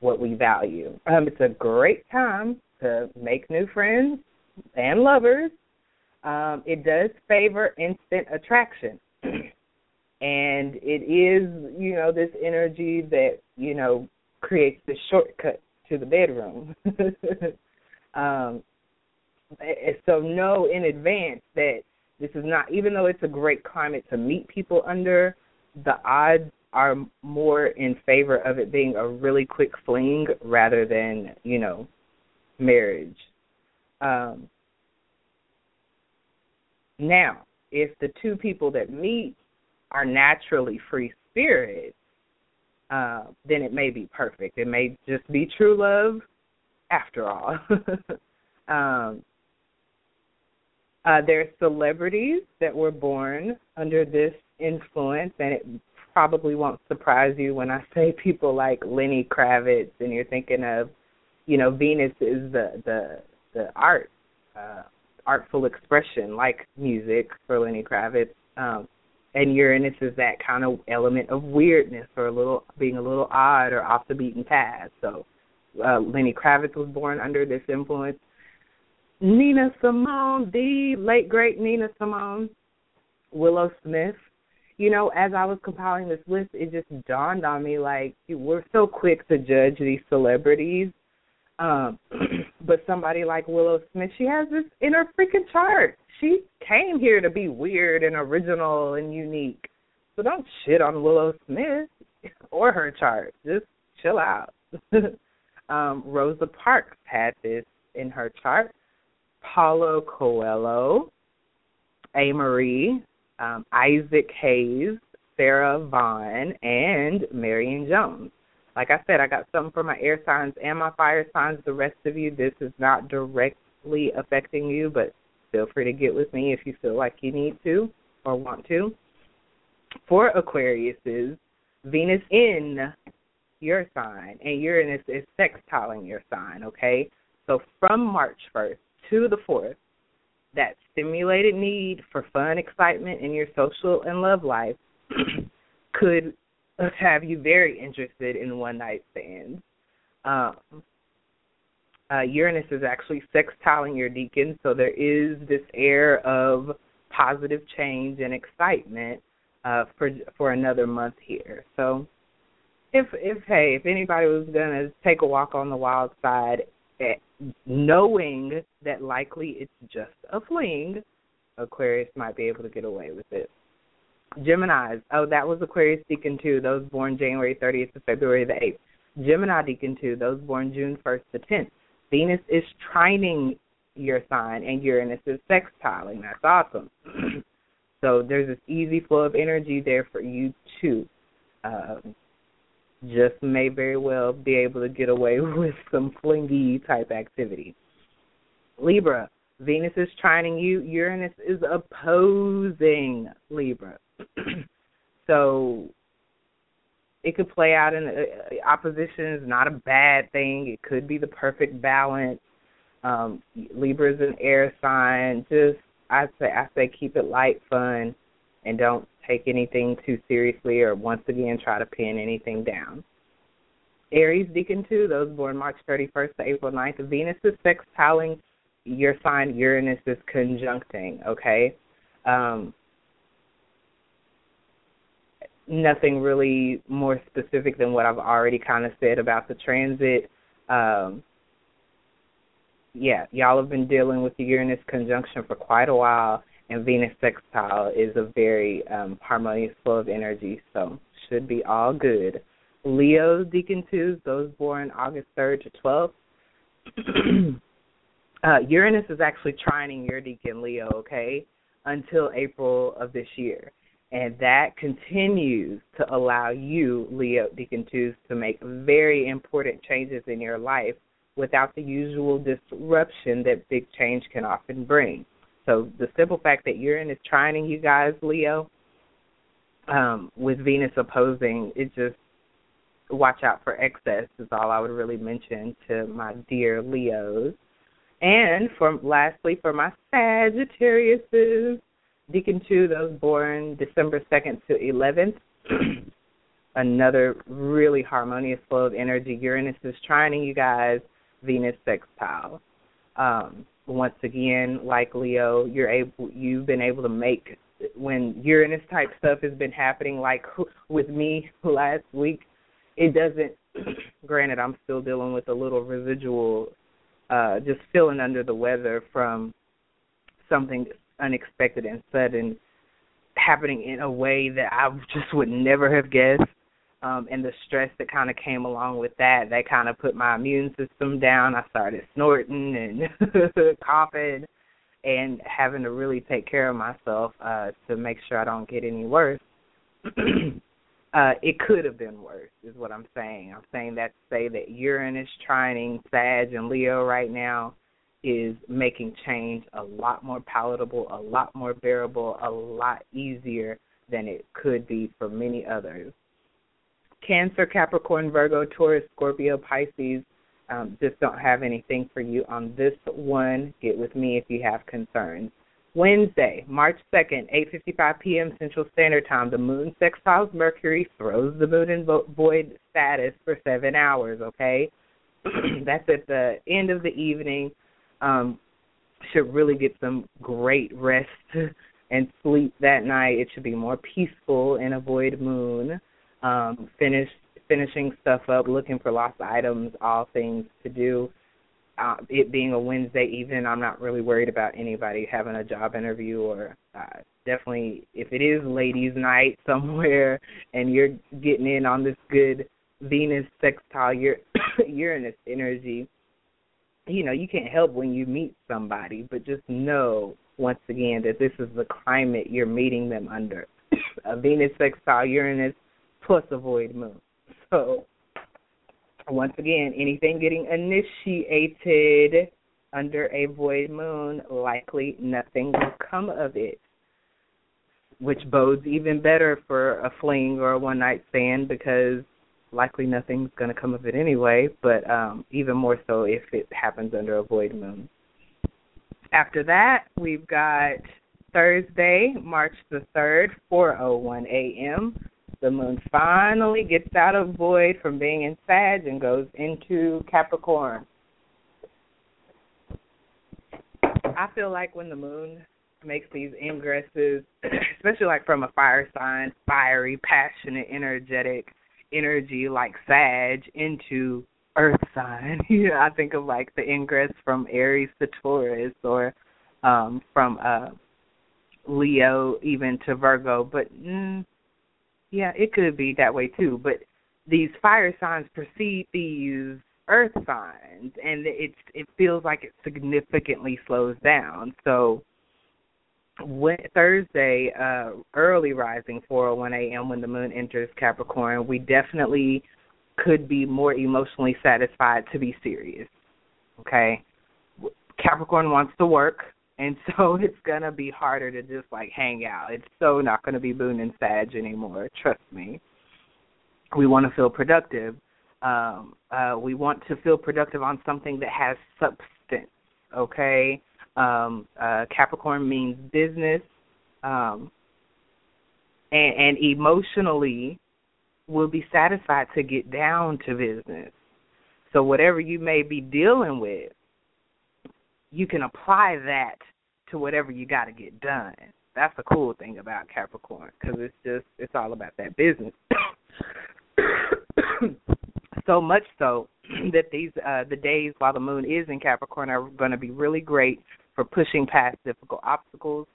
what we value. Um it's a great time to make new friends and lovers. Um it does favor instant attraction. And it is you know this energy that you know creates the shortcut to the bedroom. um, so know in advance that this is not, even though it's a great climate to meet people under, the odds are more in favor of it being a really quick fling rather than you know marriage. Um, now, if the two people that meet are naturally free spirits, uh, then it may be perfect. It may just be true love after all. um, uh, there are celebrities that were born under this influence, and it probably won't surprise you when I say people like Lenny Kravitz, and you're thinking of, you know, Venus is the the the art, uh, artful expression like music for Lenny Kravitz. Um, and Uranus is that kind of element of weirdness or a little being a little odd or off the beaten path. So uh, Lenny Kravitz was born under this influence. Nina Simone, the late great Nina Simone, Willow Smith. You know, as I was compiling this list, it just dawned on me like we're so quick to judge these celebrities um, but somebody like Willow Smith, she has this in her freaking chart. She came here to be weird and original and unique. So don't shit on Willow Smith or her chart. Just chill out. Um, Rosa Parks had this in her chart. Paulo Coelho, A. Marie, um, Isaac Hayes, Sarah Vaughan, and Marion Jones. Like I said, I got something for my air signs and my fire signs. The rest of you, this is not directly affecting you, but feel free to get with me if you feel like you need to or want to. For Aquariuses, Venus in your sign and Uranus is sextiling your sign, okay? So from March 1st to the 4th, that stimulated need for fun, excitement in your social and love life could have you very interested in one night stands. Um, uh, Uranus is actually sextiling your decan, so there is this air of positive change and excitement uh, for for another month here. So, if if hey, if anybody was gonna take a walk on the wild side, eh, knowing that likely it's just a fling, Aquarius might be able to get away with it. Gemini's. Oh, that was Aquarius Decan 2, those born January 30th to February the 8th. Gemini Decan 2, those born June 1st to 10th. Venus is trining your sign and Uranus is sextiling. That's awesome. so there's this easy flow of energy there for you too. Um, just may very well be able to get away with some flingy type activity. Libra, Venus is trining you, Uranus is opposing Libra. so it could play out in uh, opposition is not a bad thing. It could be the perfect balance. Um, Libra is an air sign. Just I say I say keep it light, fun, and don't take anything too seriously or once again try to pin anything down. Aries Decan 2, those born March 31st to April 9th, Venus is sextiling your sign, Uranus is conjuncting, okay? Um, nothing really more specific than what I've already kind of said about the transit. Um, yeah, y'all have been dealing with the Uranus conjunction for quite a while, and Venus sextile is a very um, harmonious flow of energy, so should be all good. Leo Decan 2s, those born August 3rd to 12th. uh, Uranus is actually trining your Decan Leo, okay, until April of this year. And that continues to allow you, Leo Decan 2s, to make very important changes in your life without the usual disruption that big change can often bring. So the simple fact that Uranus trining you guys, Leo, um, with Venus opposing, it just watch out for excess is all I would really mention to my dear Leos. And for lastly, for my Sagittariuses, Decan 2, those born December 2nd to 11th. Another really harmonious flow of energy. Uranus is trining you guys, Venus sextile. Um, once again, like Leo, you're able, you've been able to make when Uranus type stuff has been happening, like with me last week. It doesn't. granted, I'm still dealing with a little residual, uh, just feeling under the weather from something unexpected and sudden happening in a way that I just would never have guessed. Um, and the stress that kind of came along with that, that kind of put my immune system down. I started snorting and coughing and having to really take care of myself uh, to make sure I don't get any worse. uh, it could have been worse, is what I'm saying. I'm saying that to say that Uranus trining Sag and Leo right now is making change a lot more palatable, a lot more bearable, a lot easier than it could be for many others. Cancer, Capricorn, Virgo, Taurus, Scorpio, Pisces um, just don't have anything for you on this one. Get with me if you have concerns. Wednesday, March 2nd, 8:55 p.m. Central Standard Time, the moon sextiles Mercury, throws the moon in void status for 7 hours, okay? That's at the end of the evening um, should really get some great rest and sleep that night. It should be more peaceful and avoid moon. Um, finish finishing stuff up, looking for lost items, all things to do. Uh, it being a Wednesday evening, I'm not really worried about anybody having a job interview or uh, definitely if it is ladies' night somewhere and you're getting in on this good Venus sextile Uranus energy, you know, you can't help when you meet somebody, but just know once again that this is the climate you're meeting them under. a Venus sextile Uranus plus a void moon. So once again, anything getting initiated under a void moon, likely nothing will come of it. Which bodes even better for a fling or a one night stand because likely nothing's going to come of it anyway, but um, even more so if it happens under a void moon. After that, we've got Thursday, March the 3rd, 4:01 a.m. The moon finally gets out of void from being in Sag and goes into Capricorn. I feel like when the moon makes these ingresses, especially like from a fire sign, fiery, passionate, energetic energy like Sag into Earth sign. know, I think of like the ingress from Aries to Taurus or um from uh Leo even to Virgo, but mm, yeah, it could be that way too. But these fire signs precede these earth signs and it's it feels like it significantly slows down. So when, Thursday, uh, early rising 4:01 a.m. when the moon enters Capricorn, we definitely could be more emotionally satisfied to be serious. Okay, Capricorn wants to work, and so it's gonna be harder to just like hang out. It's so not gonna be Moon and Sag anymore. Trust me. We want to feel productive. Um, uh, we want to feel productive on something that has substance. Okay, um, uh, Capricorn means business, um, and, and emotionally will be satisfied to get down to business. So whatever you may be dealing with, you can apply that to whatever you got to get done. That's the cool thing about Capricorn because it's just it's all about that business. so much so that these uh the days while the moon is in Capricorn are going to be really great for pushing past difficult obstacles.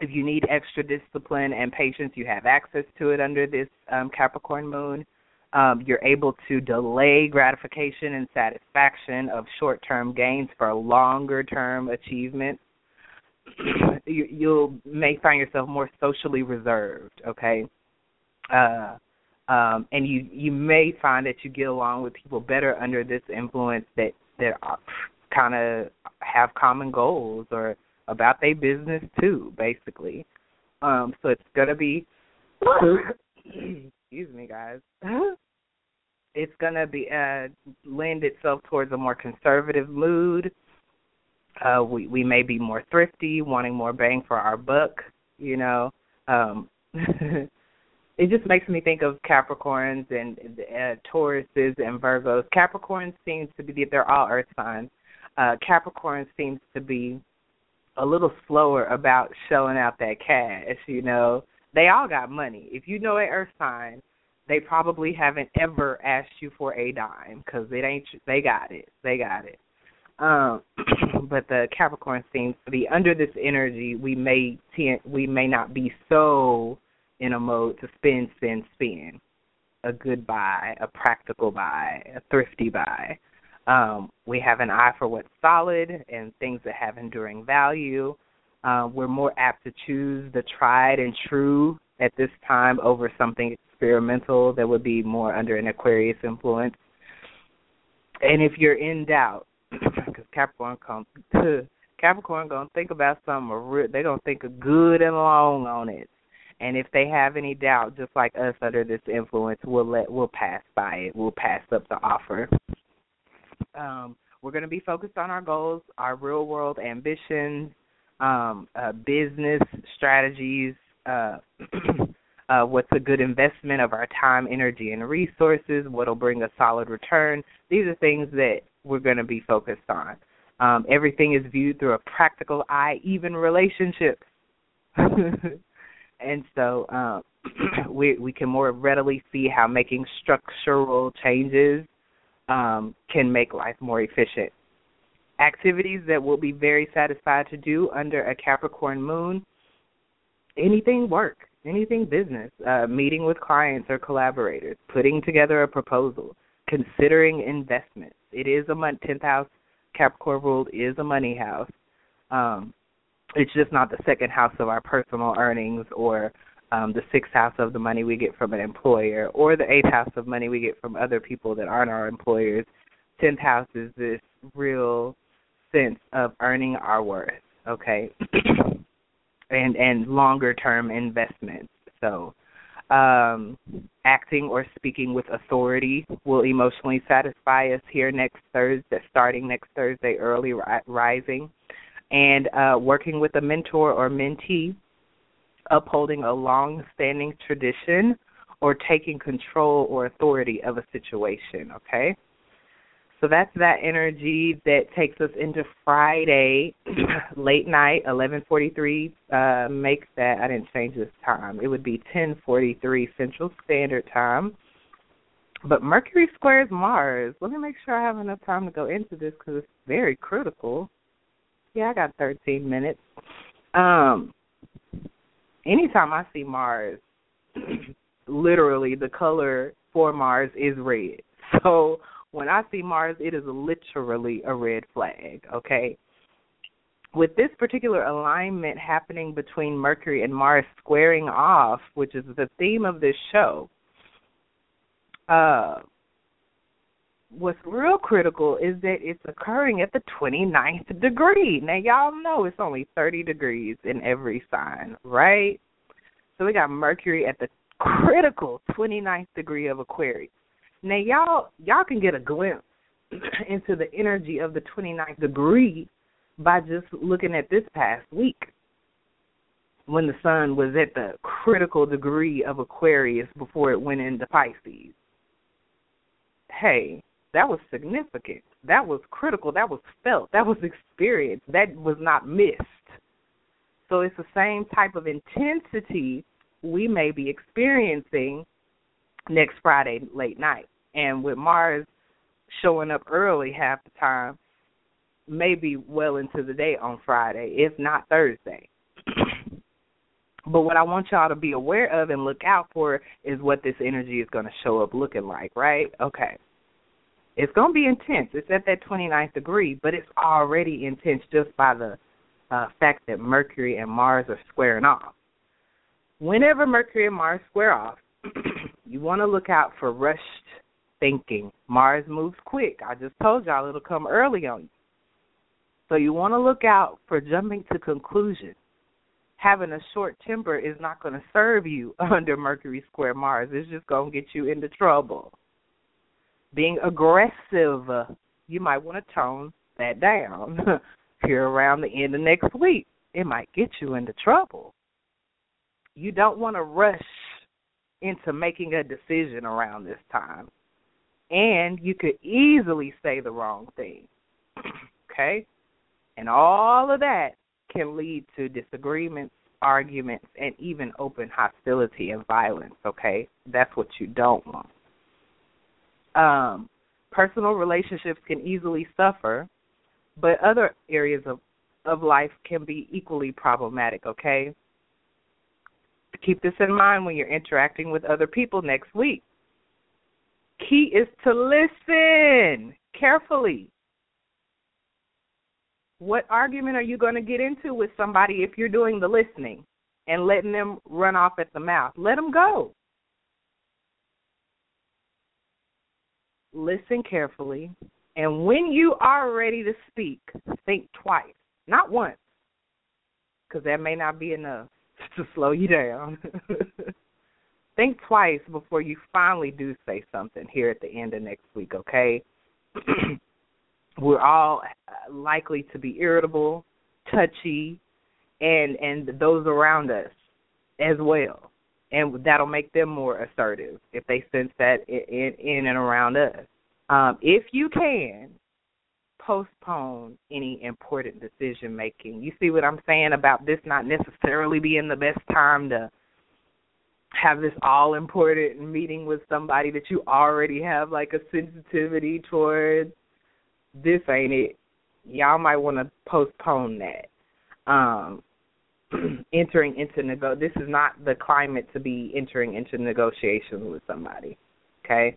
If you need extra discipline and patience, you have access to it under this um, Capricorn moon. Um, you're able to delay gratification and satisfaction of short term gains for longer term achievements. you, you'll may find yourself more socially reserved, okay? Uh, um, and you you may find that you get along with people better under this influence that that kind of have common goals or about their business too, basically. Um, so it's gonna be excuse me guys. it's gonna be uh lend itself towards a more conservative mood. Uh we we may be more thrifty, wanting more bang for our buck, you know. Um it just makes me think of Capricorns and uh, Tauruses and Virgos. Capricorns seems to be they're all earth signs uh, Capricorn seems to be a little slower about shelling out that cash. You know, they all got money. If you know an Earth sign, they probably haven't ever asked you for a dime because it ain't. They got it. They got it. Um, but the Capricorn seems to be under this energy. We may t- we may not be so in a mode to spend, spend, spend. A good buy, a practical buy, a thrifty buy. Um, we have an eye for what's solid and things that have enduring value. Uh, we're more apt to choose the tried and true at this time over something experimental that would be more under an Aquarius influence. And if you're in doubt, because Capricorn comes, Capricorn gonna think about something. They're gonna think a good and long on it. And if they have any doubt, just like us under this influence, we'll let we'll pass by it. We'll pass up the offer. Um, we're to be focused on our goals, our real world ambitions, um, uh, business strategies, uh, uh, what's a good investment of our time, energy, and resources, what'll bring a solid return. These are things that we're going to be focused on. Um, everything is viewed through a practical eye, even relationships. and so um, we we can more readily see how making structural changes um, can make life more efficient. Activities that we'll be very satisfied to do under a Capricorn moon, anything work. Anything business, uh, meeting with clients or collaborators, putting together a proposal, considering investments. It is a month. Tenth house Capricorn ruled is a money house. Um, it's just not the second house of our personal earnings or um, the sixth house of the money we get from an employer or the eighth house of money we get from other people that aren't our employers. Tenth house is this real sense of earning our worth, okay, and and longer term investments. So, um, acting or speaking with authority will emotionally satisfy us here next Thursday, starting next Thursday early ri- rising, and uh, working with a mentor or mentee, upholding a long-standing tradition or taking control or authority of a situation. Okay. So that's that energy that takes us into Friday, late night, 11:43. Uh, makes that I didn't change this time. It would be 10:43 Central Standard Time. But Mercury squares Mars. Let me make sure I have enough time to go into this because it's very critical. Yeah, I got 13 minutes. Um, anytime I see Mars, literally the color for Mars is red. So when I see Mars, it is literally a red flag, okay? With this particular alignment happening between Mercury and Mars squaring off, which is the theme of this show, uh, what's real critical is that it's occurring at the 29th degree. Now, y'all know it's only 30 degrees in every sign, right? So we got Mercury at the critical 29th degree of Aquarius. Now y'all y'all can get a glimpse into the energy of the 29th degree by just looking at this past week when the sun was at the critical degree of Aquarius before it went into Pisces. Hey, that was significant. That was critical. That was felt. That was experienced. That was not missed. So it's the same type of intensity we may be experiencing next Friday late night and with Mars showing up early half the time, maybe well into the day on Friday, if not Thursday. but what I want y'all to be aware of and look out for is what this energy is going to show up looking like, right? Okay. It's going to be intense. It's at that 29th degree, but it's already intense just by the uh, fact that Mercury and Mars are squaring off. Whenever Mercury and Mars square off, you want to look out for rushed thinking. Mars moves quick. I just told y'all it'll come early on you. So you want to look out for jumping to conclusions. Having a short temper is not going to serve you under Mercury square Mars. It's just going to get you into trouble. Being aggressive, you might want to tone that down here around the end of next week. It might get you into trouble. You don't want to rush into making a decision around this time and you could easily say the wrong thing. okay? And all of that can lead to disagreements, arguments, and even open hostility and violence, okay? That's what you don't want. Um, personal relationships can easily suffer, but other areas of, of life can be equally problematic, okay? Keep this in mind when you're interacting with other people next week key is to listen carefully. What argument are you going to get into with somebody if you're doing the listening and letting them run off at the mouth? Let them go. Listen carefully. And when you are ready to speak, think twice, not once, because that may not be enough to slow you down. think twice before you finally do say something here at the end of next week, okay? We're all uh, likely to be irritable, touchy, and and those around us as well. And that'll make them more assertive if they sense that in, in and around us. Um, if you can, postpone any important decision making. You see what I'm saying about this not necessarily being the best time to have this all important meeting with somebody that you already have like a sensitivity towards, this ain't it. Y'all might want to postpone that. Um, entering into nego. This is not the climate to be entering into negotiations with somebody. Okay,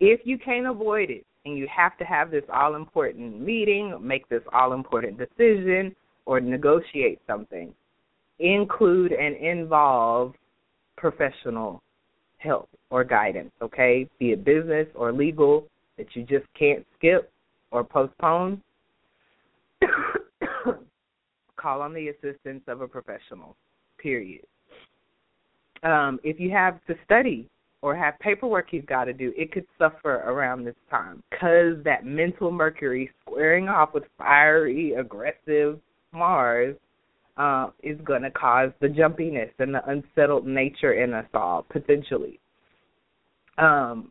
if you can't avoid it and you have to have this all important meeting, make this all important decision, or negotiate something, include and involve professional help or guidance, okay? Be it business or legal that you just can't skip or postpone. Call on the assistance of a professional, period. Um, if you have to study or have paperwork you've got to do, it could suffer around this time because that mental Mercury squaring off with fiery, aggressive Mars uh, is going to cause the jumpiness and the unsettled nature in us all potentially. Um,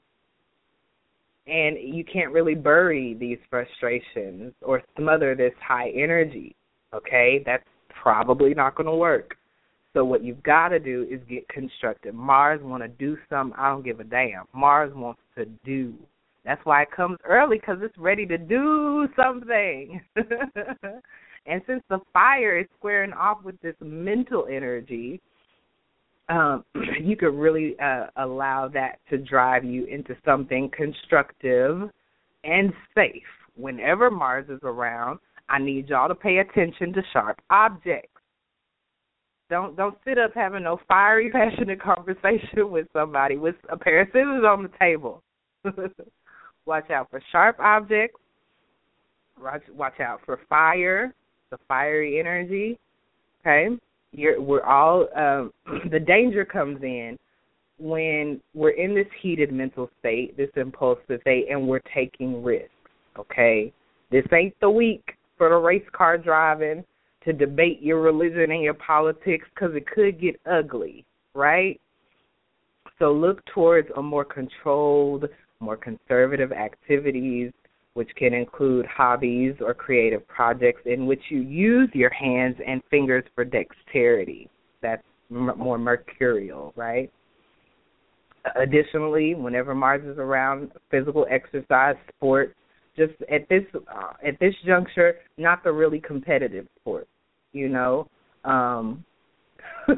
and you can't really bury these frustrations or smother this high energy. Okay, that's probably not going to work. So what you've got to do is get constructive. Mars want to do something. I don't give a damn. Mars wants to do. That's why it comes early because it's ready to do something. and since the fire is squaring off with this mental energy, um, you could really uh, allow that to drive you into something constructive and safe. Whenever Mars is around, I need y'all to pay attention to sharp objects. Don't don't sit up having no fiery, passionate conversation with somebody with a pair of scissors on the table. watch out for sharp objects. Watch watch out for fire, the fiery energy. Okay, you're we're all um, the danger comes in when we're in this heated mental state, this impulsive state, and we're taking risks. Okay, this ain't the week for the race car driving to debate your religion and your politics because it could get ugly, right? So look towards a more controlled, more conservative activities, which can include hobbies or creative projects in which you use your hands and fingers for dexterity. That's m- more mercurial, right? Additionally, whenever Mars is around, physical exercise, sports, just at this uh, at this juncture, not the really competitive sports you know. Um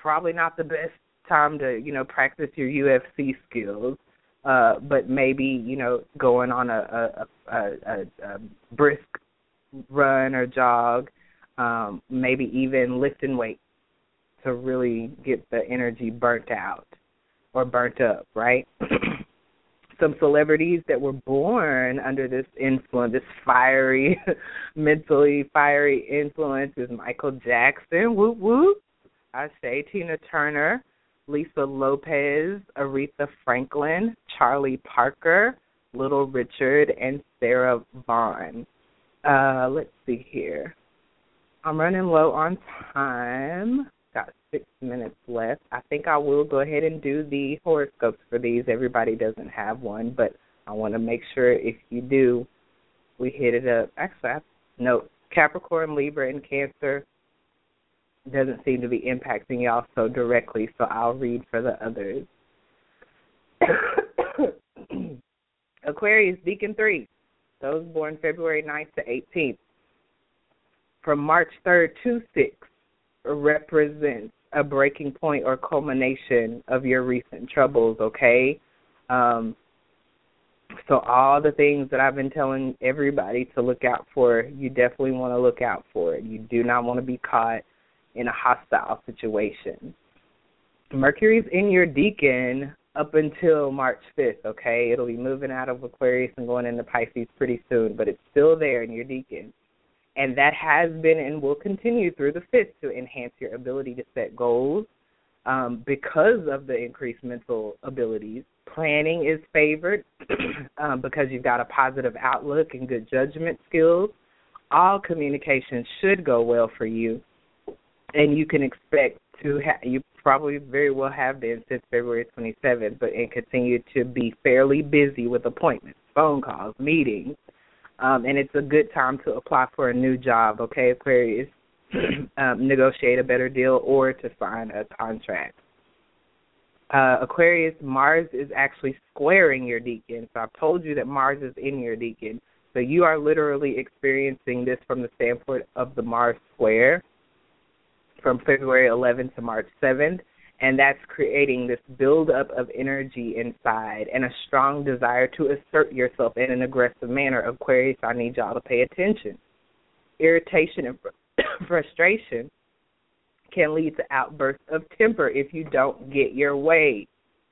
probably not the best time to, you know, practice your UFC skills. Uh, but maybe, you know, going on a a, a, a, a brisk run or jog, um, maybe even lifting weights to really get the energy burnt out or burnt up, right? some celebrities that were born under this influence, this fiery, mentally fiery influence is Michael Jackson, whoop whoop. I say Tina Turner, Lisa Lopes, Aretha Franklin, Charlie Parker, Little Richard, and Sarah Vaughan. Uh, let's see here. I'm running low on time got six minutes left. I think I will go ahead and do the horoscopes for these. Everybody doesn't have one, but I want to make sure if you do, we hit it up. Actually, I, no, Capricorn, Libra, and Cancer doesn't seem to be impacting y'all so directly, so I'll read for the others. Aquarius, Decan 3, those born February 9th to 18th. From March 3rd to 6th, represents a breaking point or culmination of your recent troubles, okay? Um, so all the things that I've been telling everybody to look out for, you definitely want to look out for it. You do not want to be caught in a hostile situation. Mercury's in your decan up until March 5th, okay? It'll be moving out of Aquarius and going into Pisces pretty soon, but it's still there in your decan. And that has been and will continue through the fifth to enhance your ability to set goals um, because of the increased mental abilities. Planning is favored um, because you've got a positive outlook and good judgment skills. All communication should go well for you, and you can expect to have you probably very well have been since February 27th, but and continue to be fairly busy with appointments, phone calls, meetings, um, and it's a good time to apply for a new job. Okay, Aquarius, um, negotiate a better deal or to sign a contract. Uh, Aquarius, Mars is actually squaring your decan. So I've told you that Mars is in your decan. So you are literally experiencing this from the standpoint of the Mars square. From February 11th to March 7th. And that's creating this buildup of energy inside and a strong desire to assert yourself in an aggressive manner. Aquarius, I need y'all to pay attention. Irritation and frustration can lead to outbursts of temper if you don't get your way.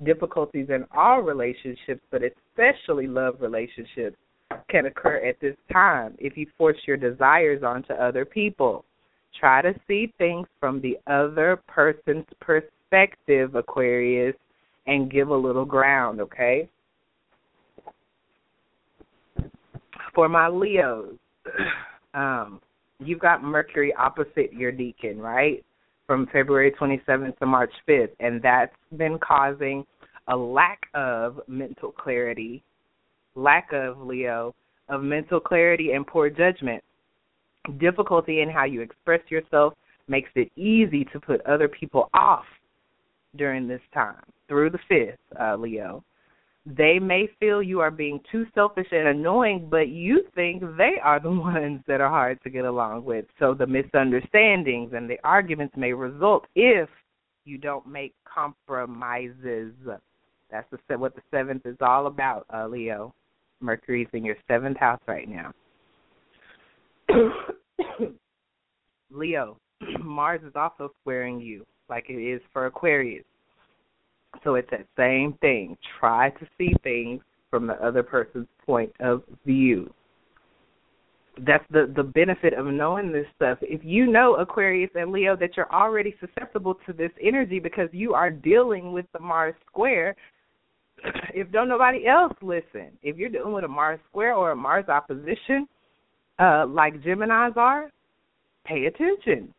Difficulties in all relationships, but especially love relationships, can occur at this time if you force your desires onto other people. Try to see things from the other person's perspective, Aquarius, and give a little ground, okay? For my Leos, um, you've got Mercury opposite your decan, right? From February 27th to March 5th, and that's been causing a lack of mental clarity, lack of Leo, of mental clarity and poor judgment. Difficulty in how you express yourself makes it easy to put other people off during this time through the 5th, uh, Leo. They may feel you are being too selfish and annoying, but you think they are the ones that are hard to get along with. So the misunderstandings and the arguments may result if you don't make compromises. That's the, what the seventh is all about, uh, Leo. Mercury's in your seventh house right now. Leo, Mars is also squaring you, like it is for Aquarius. So it's that same thing. Try to see things from the other person's point of view. That's the the benefit of knowing this stuff. If you know Aquarius and Leo that you're already susceptible to this energy because you are dealing with the Mars square, if don't nobody else listen, if you're dealing with a Mars square or a Mars opposition, uh, like Gemini's are, pay attention.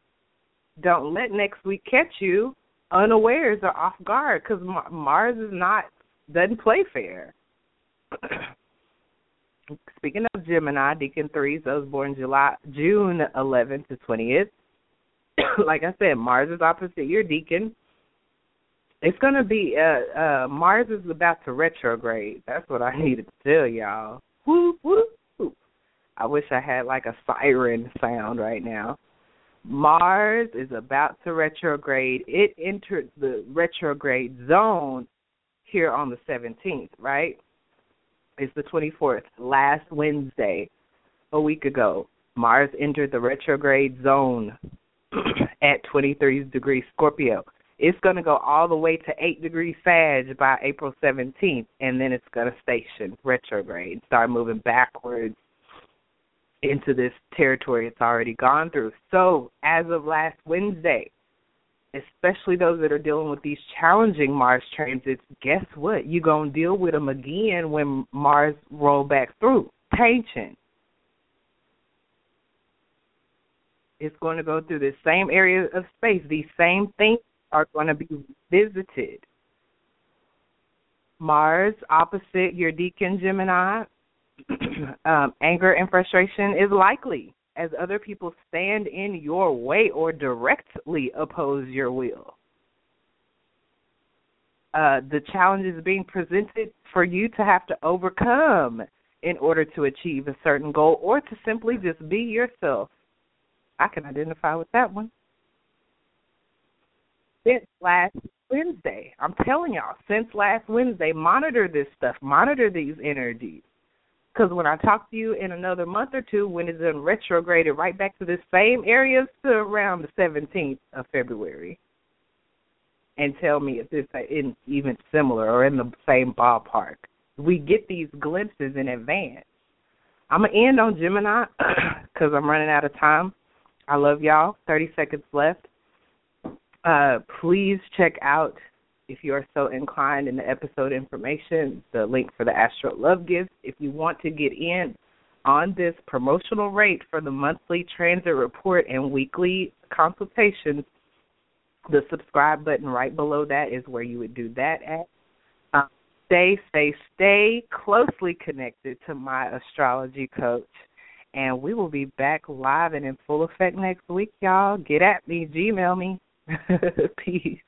Don't let next week catch you unawares or off guard because Mars is not doesn't play fair. Speaking of Gemini, Decan threes, those born July June 11th to 20th. like I said, Mars is opposite your Decan. It's gonna be uh uh Mars is about to retrograde. That's what I needed to tell y'all. Whoop whoop. I wish I had like a siren sound right now. Mars is about to retrograde. It entered the retrograde zone here on the 17th, right? It's the 24th, last Wednesday, a week ago. Mars entered the retrograde zone at 23 degrees Scorpio. It's going to go all the way to 8 degrees Sag by April 17th, and then it's going to station retrograde, start moving backwards into this territory it's already gone through. So, as of last Wednesday, especially those that are dealing with these challenging Mars transits, guess what? You're going to deal with them again when Mars roll back through. Tension. It's going to go through the same area of space. These same things are going to be visited. Mars opposite your decan Gemini um, anger and frustration is likely as other people stand in your way or directly oppose your will. Uh, the challenge is being presented for you to have to overcome in order to achieve a certain goal or to simply just be yourself. I can identify with that one. Since last Wednesday, I'm telling y'all, since last Wednesday, monitor this stuff, monitor these energies. Because when I talk to you in another month or two, when it's in retrograded right back to the same areas to around the 17th of February, and tell me if it's in, even similar or in the same ballpark. We get these glimpses in advance. I'm going to end on Gemini because I'm running out of time. I love y'all. 30 seconds left. Uh, please check out if you are so inclined in the episode information, the link for the Astro Love Gift. If you want to get in on this promotional rate for the monthly transit report and weekly consultations, the subscribe button right below that is where you would do that at. Um, stay, stay, stay closely connected to my astrology coach. And we will be back live and in full effect next week, y'all. Get at me, Gmail me. Peace.